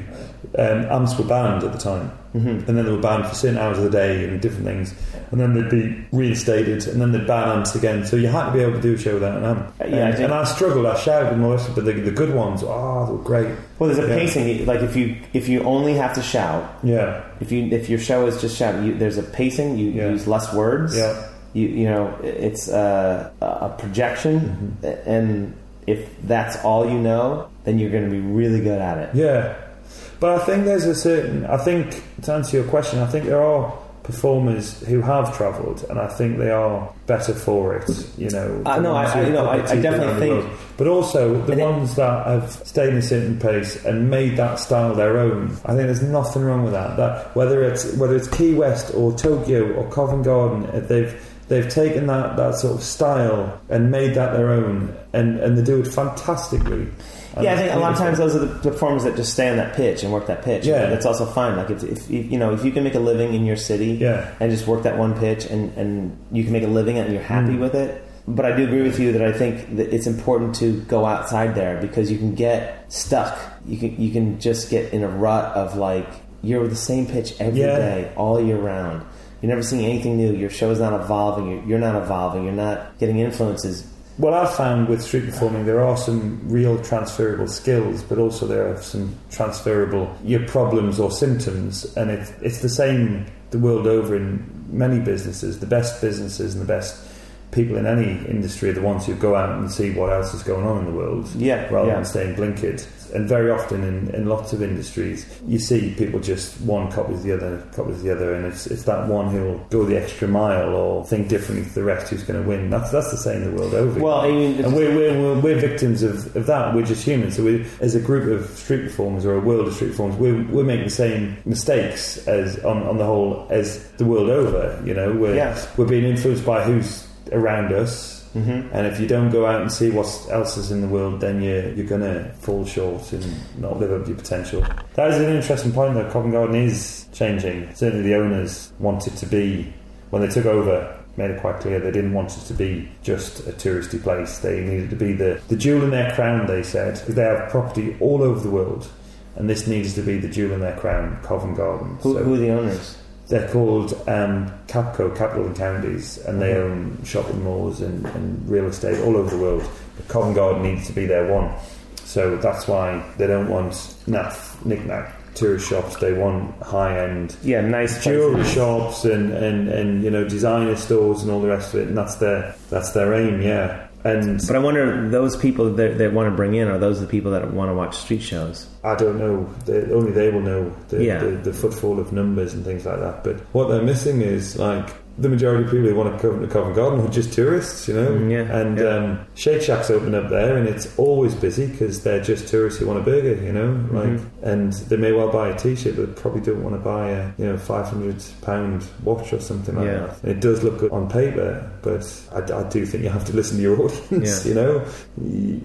Um, amps were banned at the time, mm-hmm. and then they were banned for certain hours of the day and different things, and then they'd be reinstated, and then they'd ban amps again. So you had to be able to do a show without an amp. Yeah, and, think- and I struggled. I shouted and all this, but the, the good ones, oh, they were great. well, there's a Yeah. pacing. Like if you if you only have to shout, Yeah, if you if your show is just shout, you, there's a pacing. You Yeah. use less words. yeah, You you know it's uh, a projection, Mm-hmm. and if that's all you know, then you're going to be really good at it. yeah. But I think there's a certain. I think to answer your question, I think there are performers who have travelled, and I think they are better for it. You know, Uh, no, I- I- no, put I- I definitely think- world. But also the ones that have stayed in a certain place and made that style their own. I think there's nothing wrong with that. That whether it's whether it's Key West or Tokyo or Covent Garden, they've they've taken that, that sort of style and made that their own, and, and they do it fantastically. Yeah, I think a lot of times those are the performers that just stay on that pitch and work that pitch. Yeah. that's also fine. Like if, if you know if you can make a living in your city, Yeah. and just work that one pitch, and and you can make a living and you're happy Mm. with it. But I do agree with you that I think that it's important to go outside there because you can get stuck. You can you can just get in a rut of like you're the same pitch every day, Yeah. all year round. You're never seeing anything new. Your show is not evolving. You're, you're not evolving. You're not getting influences. What I've found with street performing, there are some real transferable skills, but also there are some transferable your problems or symptoms, and it, it's the same the world over in many businesses. The best businesses and the best people in any industry are the ones who go out and see what else is going on in the world, Yeah, rather yeah. than staying blinkered. And very often in, in lots of industries, you see people just one copies the other, copies the other, and it's it's that one who'll go the extra mile or think differently to the rest who's going to win. That's that's the same the world over. Well, I mean, and we're, we're, we're, we're victims of, of that. We're just humans. So we, as a group of street performers or a world of street performers, we're, we're making the same mistakes as on, on the whole as the world over. You know, we're Yeah. we're being influenced by who's around us. Mhm. And if you don't go out and see what else is in the world, then you're, you're going to fall short and not live up to your potential. That is an interesting point, though. Covent Garden is changing. Certainly, the owners want it to be, when they took over, made it quite clear they didn't want it to be just a touristy place. They needed to be the, the jewel in their crown, they said, because they have property all over the world. And this needs to be the jewel in their crown, Covent Garden. Who, So- who are the owners? They're called um, Capco, Capital and Counties, and they Mhm. own shopping malls and, and real estate all over the world. But Covent Garden needs to be their one. So that's why they don't want naff, knick-knack tourist shops. They want high-end Yeah, nice jewelry shops and, and, and you know designer stores and all the rest of it. And that's their that's their aim, yeah. And But I wonder, those people that, that want to bring in are those the people that want to watch street shows? I don't know. They, only they will know the, Yeah. the, the footfall of numbers and things like that. But what they're missing is like the majority of people who want to come to Covent Garden are just tourists, you know. Mm, yeah, And yeah. Um, Shake Shack's open up there, and it's always busy because they're just tourists who want a burger, you know. Like, Mhm. and they may well buy a T-shirt, but they probably don't want to buy a you know five hundred pound watch or something like Yeah. that. And it does look good on paper, but I, I do think you have to listen to your audience. Yeah. You know,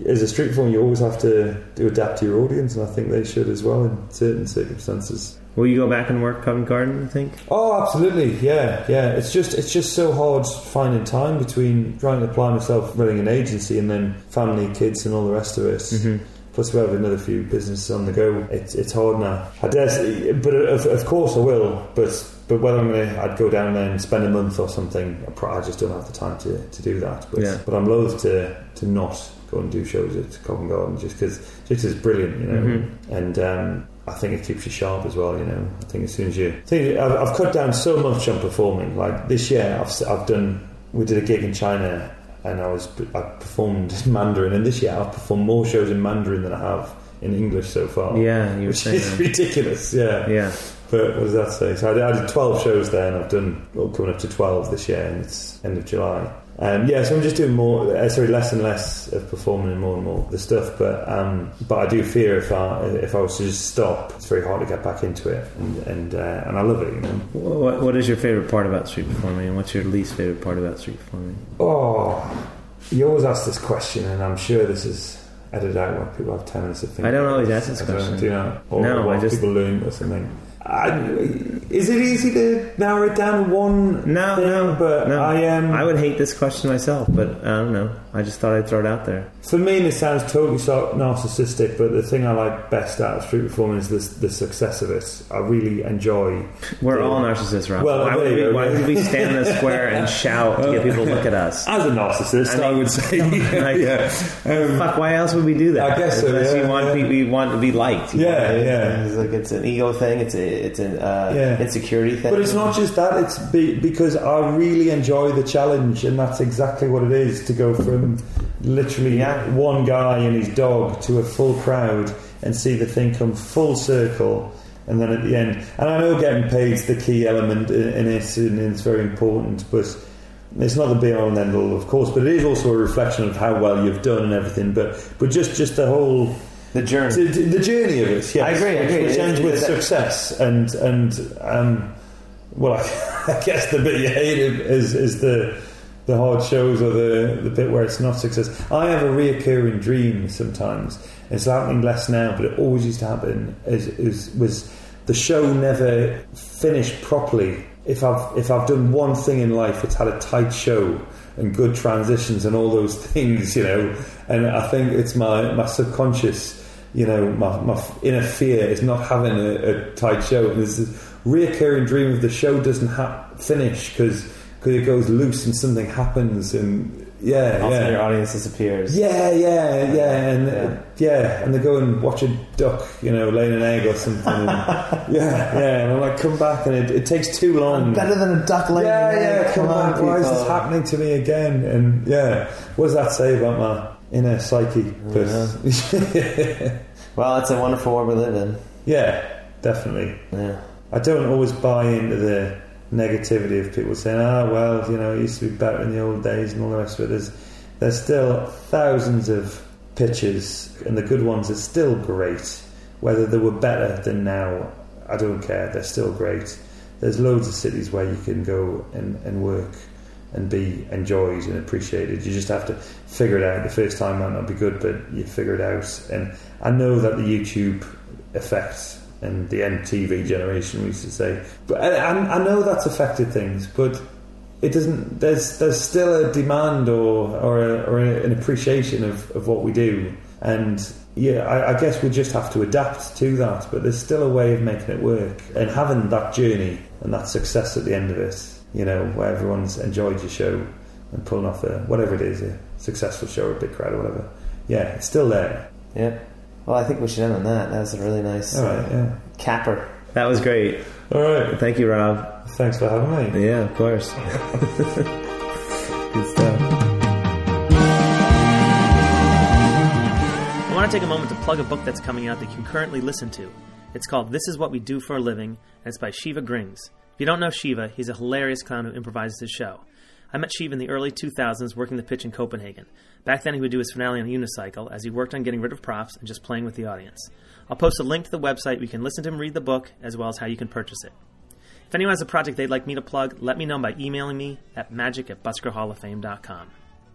as a street performer, you always have to, to adapt to your audience, and I think they should as well in certain circumstances. Will you go back and work Covent Garden, you think? Oh, absolutely, yeah, yeah. It's just it's just so hard finding time between trying to apply myself running an agency and then family, kids, and all the rest of it. Mm-hmm. Plus, we have another few businesses on the go. It's it's hard now. I dare say, but of, of course I will. But but whether I'm gonna, I'd go down there and spend a month or something. I, just don't have the time to, to do that. But Yeah. but I'm loath to to not go and do shows at Covent Garden just because just it's brilliant, you know. Mhm. And um, I think it keeps you sharp as well, you know. I think as soon as you, I think I've, I've cut down so much on performing. Like this year, I've I've done. We did a gig in China, and I was I performed in Mandarin. And this year, I've performed more shows in Mandarin than I have in English so far. Yeah, you were which saying is that. ridiculous. Yeah. Yeah. But what does that say? So I did, I did 12 shows there, and I've done well, coming up to 12 this year, and it's end of July. Um, yeah, so I'm just doing more, uh, sorry, less and less of performing and more and more of the stuff. But um, but I do fear if I if I was to just stop, it's very hard to get back into it, and and, uh, and I love it, you know. What, what is your favorite part about street performing, and what's your least favorite part about street performing? Oh, you always ask this question, and I'm sure this is edited out when people have 10 minutes to think. I don't always ask this I don't question. Do you know? Or No, I just- people learn or something. I, is it easy to narrow it down to one No, thing? no, but no. I um, I would hate this question myself, but I don't know. I just thought I'd throw it out there. For me, this sounds totally so narcissistic, but the thing I like best out of street performing is the, the success of it. I really enjoy. We're all narcissists, Rob. Well, why would, we, why would we stand in a square and shout to get people to look at us? As a narcissist, I I, would say, like- yeah, um, Fuck, why else would we do that? I guess so, Unless yeah, you want, yeah. people, you want to be liked. Yeah, want- yeah. It's like it's an ego thing. It's a, it's an uh, Yeah. insecurity thing. But it's not just that. It's be, because I really enjoy the challenge, and that's exactly what it is to go from literally Yeah. one guy and his dog to a full crowd and see the thing come full circle. And then at the end, and I know getting paid is the key element in, in it, and it's very important, but it's not the be all and end all, of course. But it is also a reflection of how well you've done and everything. But but just just the whole the journey. the, the journey of it, yes. I agree, I agree. Which ends It- with it- success and and um, well, I, guess the bit you hate is is the the hard shows or the the bit where it's not success. I have a reoccurring dream sometimes. It's happening less now, but it always used to happen. Is, is was the show never finished properly? If I've if I've done one thing in life, it's had a tight show and good transitions and all those things, you know. And I think it's my my subconscious you know, my, my inner fear is not having a, a tight show. And there's this reoccurring dream of the show doesn't ha- finish because it goes loose and something happens. And, Yeah, yeah. your audience disappears. Yeah, yeah, yeah, and Yeah. yeah, and they go and watch a duck, you know, laying an egg or something. And, yeah, yeah, and I'm like, come back, and it, it takes too long. Better than a duck laying yeah, an egg. yeah, come on, back. Why is this happening to me again? And yeah, what does that say about my inner psyche? But Well, it's a wonderful world we live in. yeah, definitely. Yeah. I don't always buy into the negativity of people saying, "Ah, well, you know, it used to be better in the old days," and all the rest of it. There's, there's still thousands of pitches, and the good ones are still great. Whether they were better than now, I don't care. They're still great. There's loads of cities where you can go and, and work and be enjoyed and appreciated. You just have to figure it out. The first time might not be good, but you figure it out. And I know that the YouTube effect and the MTV generation we used to say, but I, I know that's affected things, but it doesn't. There's there's still a demand or or, a, or an appreciation of, of what we do, and yeah, I, I guess we just have to adapt to that. But there's still a way of making it work and having that journey and that success at the end of it. You know, where everyone's enjoyed your show and pulling off a whatever it is, a successful show or a big crowd or whatever. Yeah, it's still there. Yeah. Well, I think we should end on that. That was a really nice All right, yeah. Uh, capper. That was great. All right. Thank you, Rob. Thanks for having me. Yeah, of course. Good stuff. I want to take a moment to plug a book that's coming out that you can currently listen to. It's called This Is What We Do for a Living, and it's by Shiva Grings. If you don't know Shiva, he's a hilarious clown who improvises his show. I met Shiva in the early 2000s working the pitch in Copenhagen. Back then, he would do his finale on a unicycle as he worked on getting rid of props and just playing with the audience. I'll post a link to the website where you can listen to him read the book, as well as how you can purchase it. If anyone has a project they'd like me to plug, let me know by emailing me at magic at buskerhalloffame.com.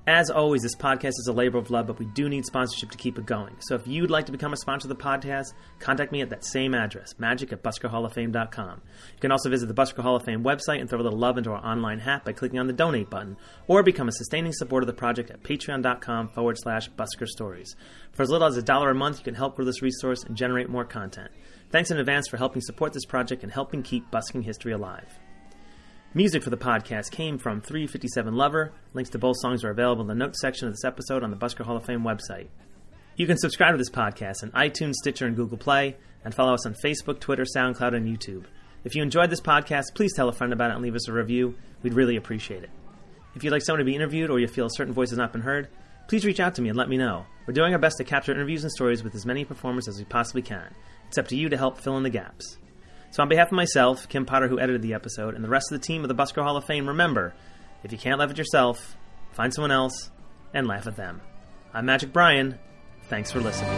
As always, this podcast is a labor of love, but we do need sponsorship to keep it going. So if you'd like to become a sponsor of the podcast, contact me at that same address, magic at buskerhalloffame.com. You can also visit the Busker Hall of Fame website and throw a little love into our online hat by clicking on the donate button, or become a sustaining supporter of the project at patreon.com forward slash busker stories. For as little as a dollar a month, you can help grow this resource and generate more content. Thanks in advance for helping support this project and helping keep busking history alive. Music for the podcast came from 357 Lover. Links to both songs are available in the notes section of this episode on the Busker Hall of Fame website. You can subscribe to this podcast on iTunes, Stitcher, and Google Play, and follow us on Facebook, Twitter, SoundCloud, and YouTube. If you enjoyed this podcast, please tell a friend about it and leave us a review. We'd really appreciate it. If you'd like someone to be interviewed or you feel a certain voice has not been heard, please reach out to me and let me know. We're doing our best to capture interviews and stories with as many performers as we possibly can. It's up to you to help fill in the gaps. So, on behalf of myself, Kim Potter, who edited the episode, and the rest of the team of the Busker Hall of Fame, remember if you can't laugh at yourself, find someone else and laugh at them. I'm Magic Brian. Thanks for listening.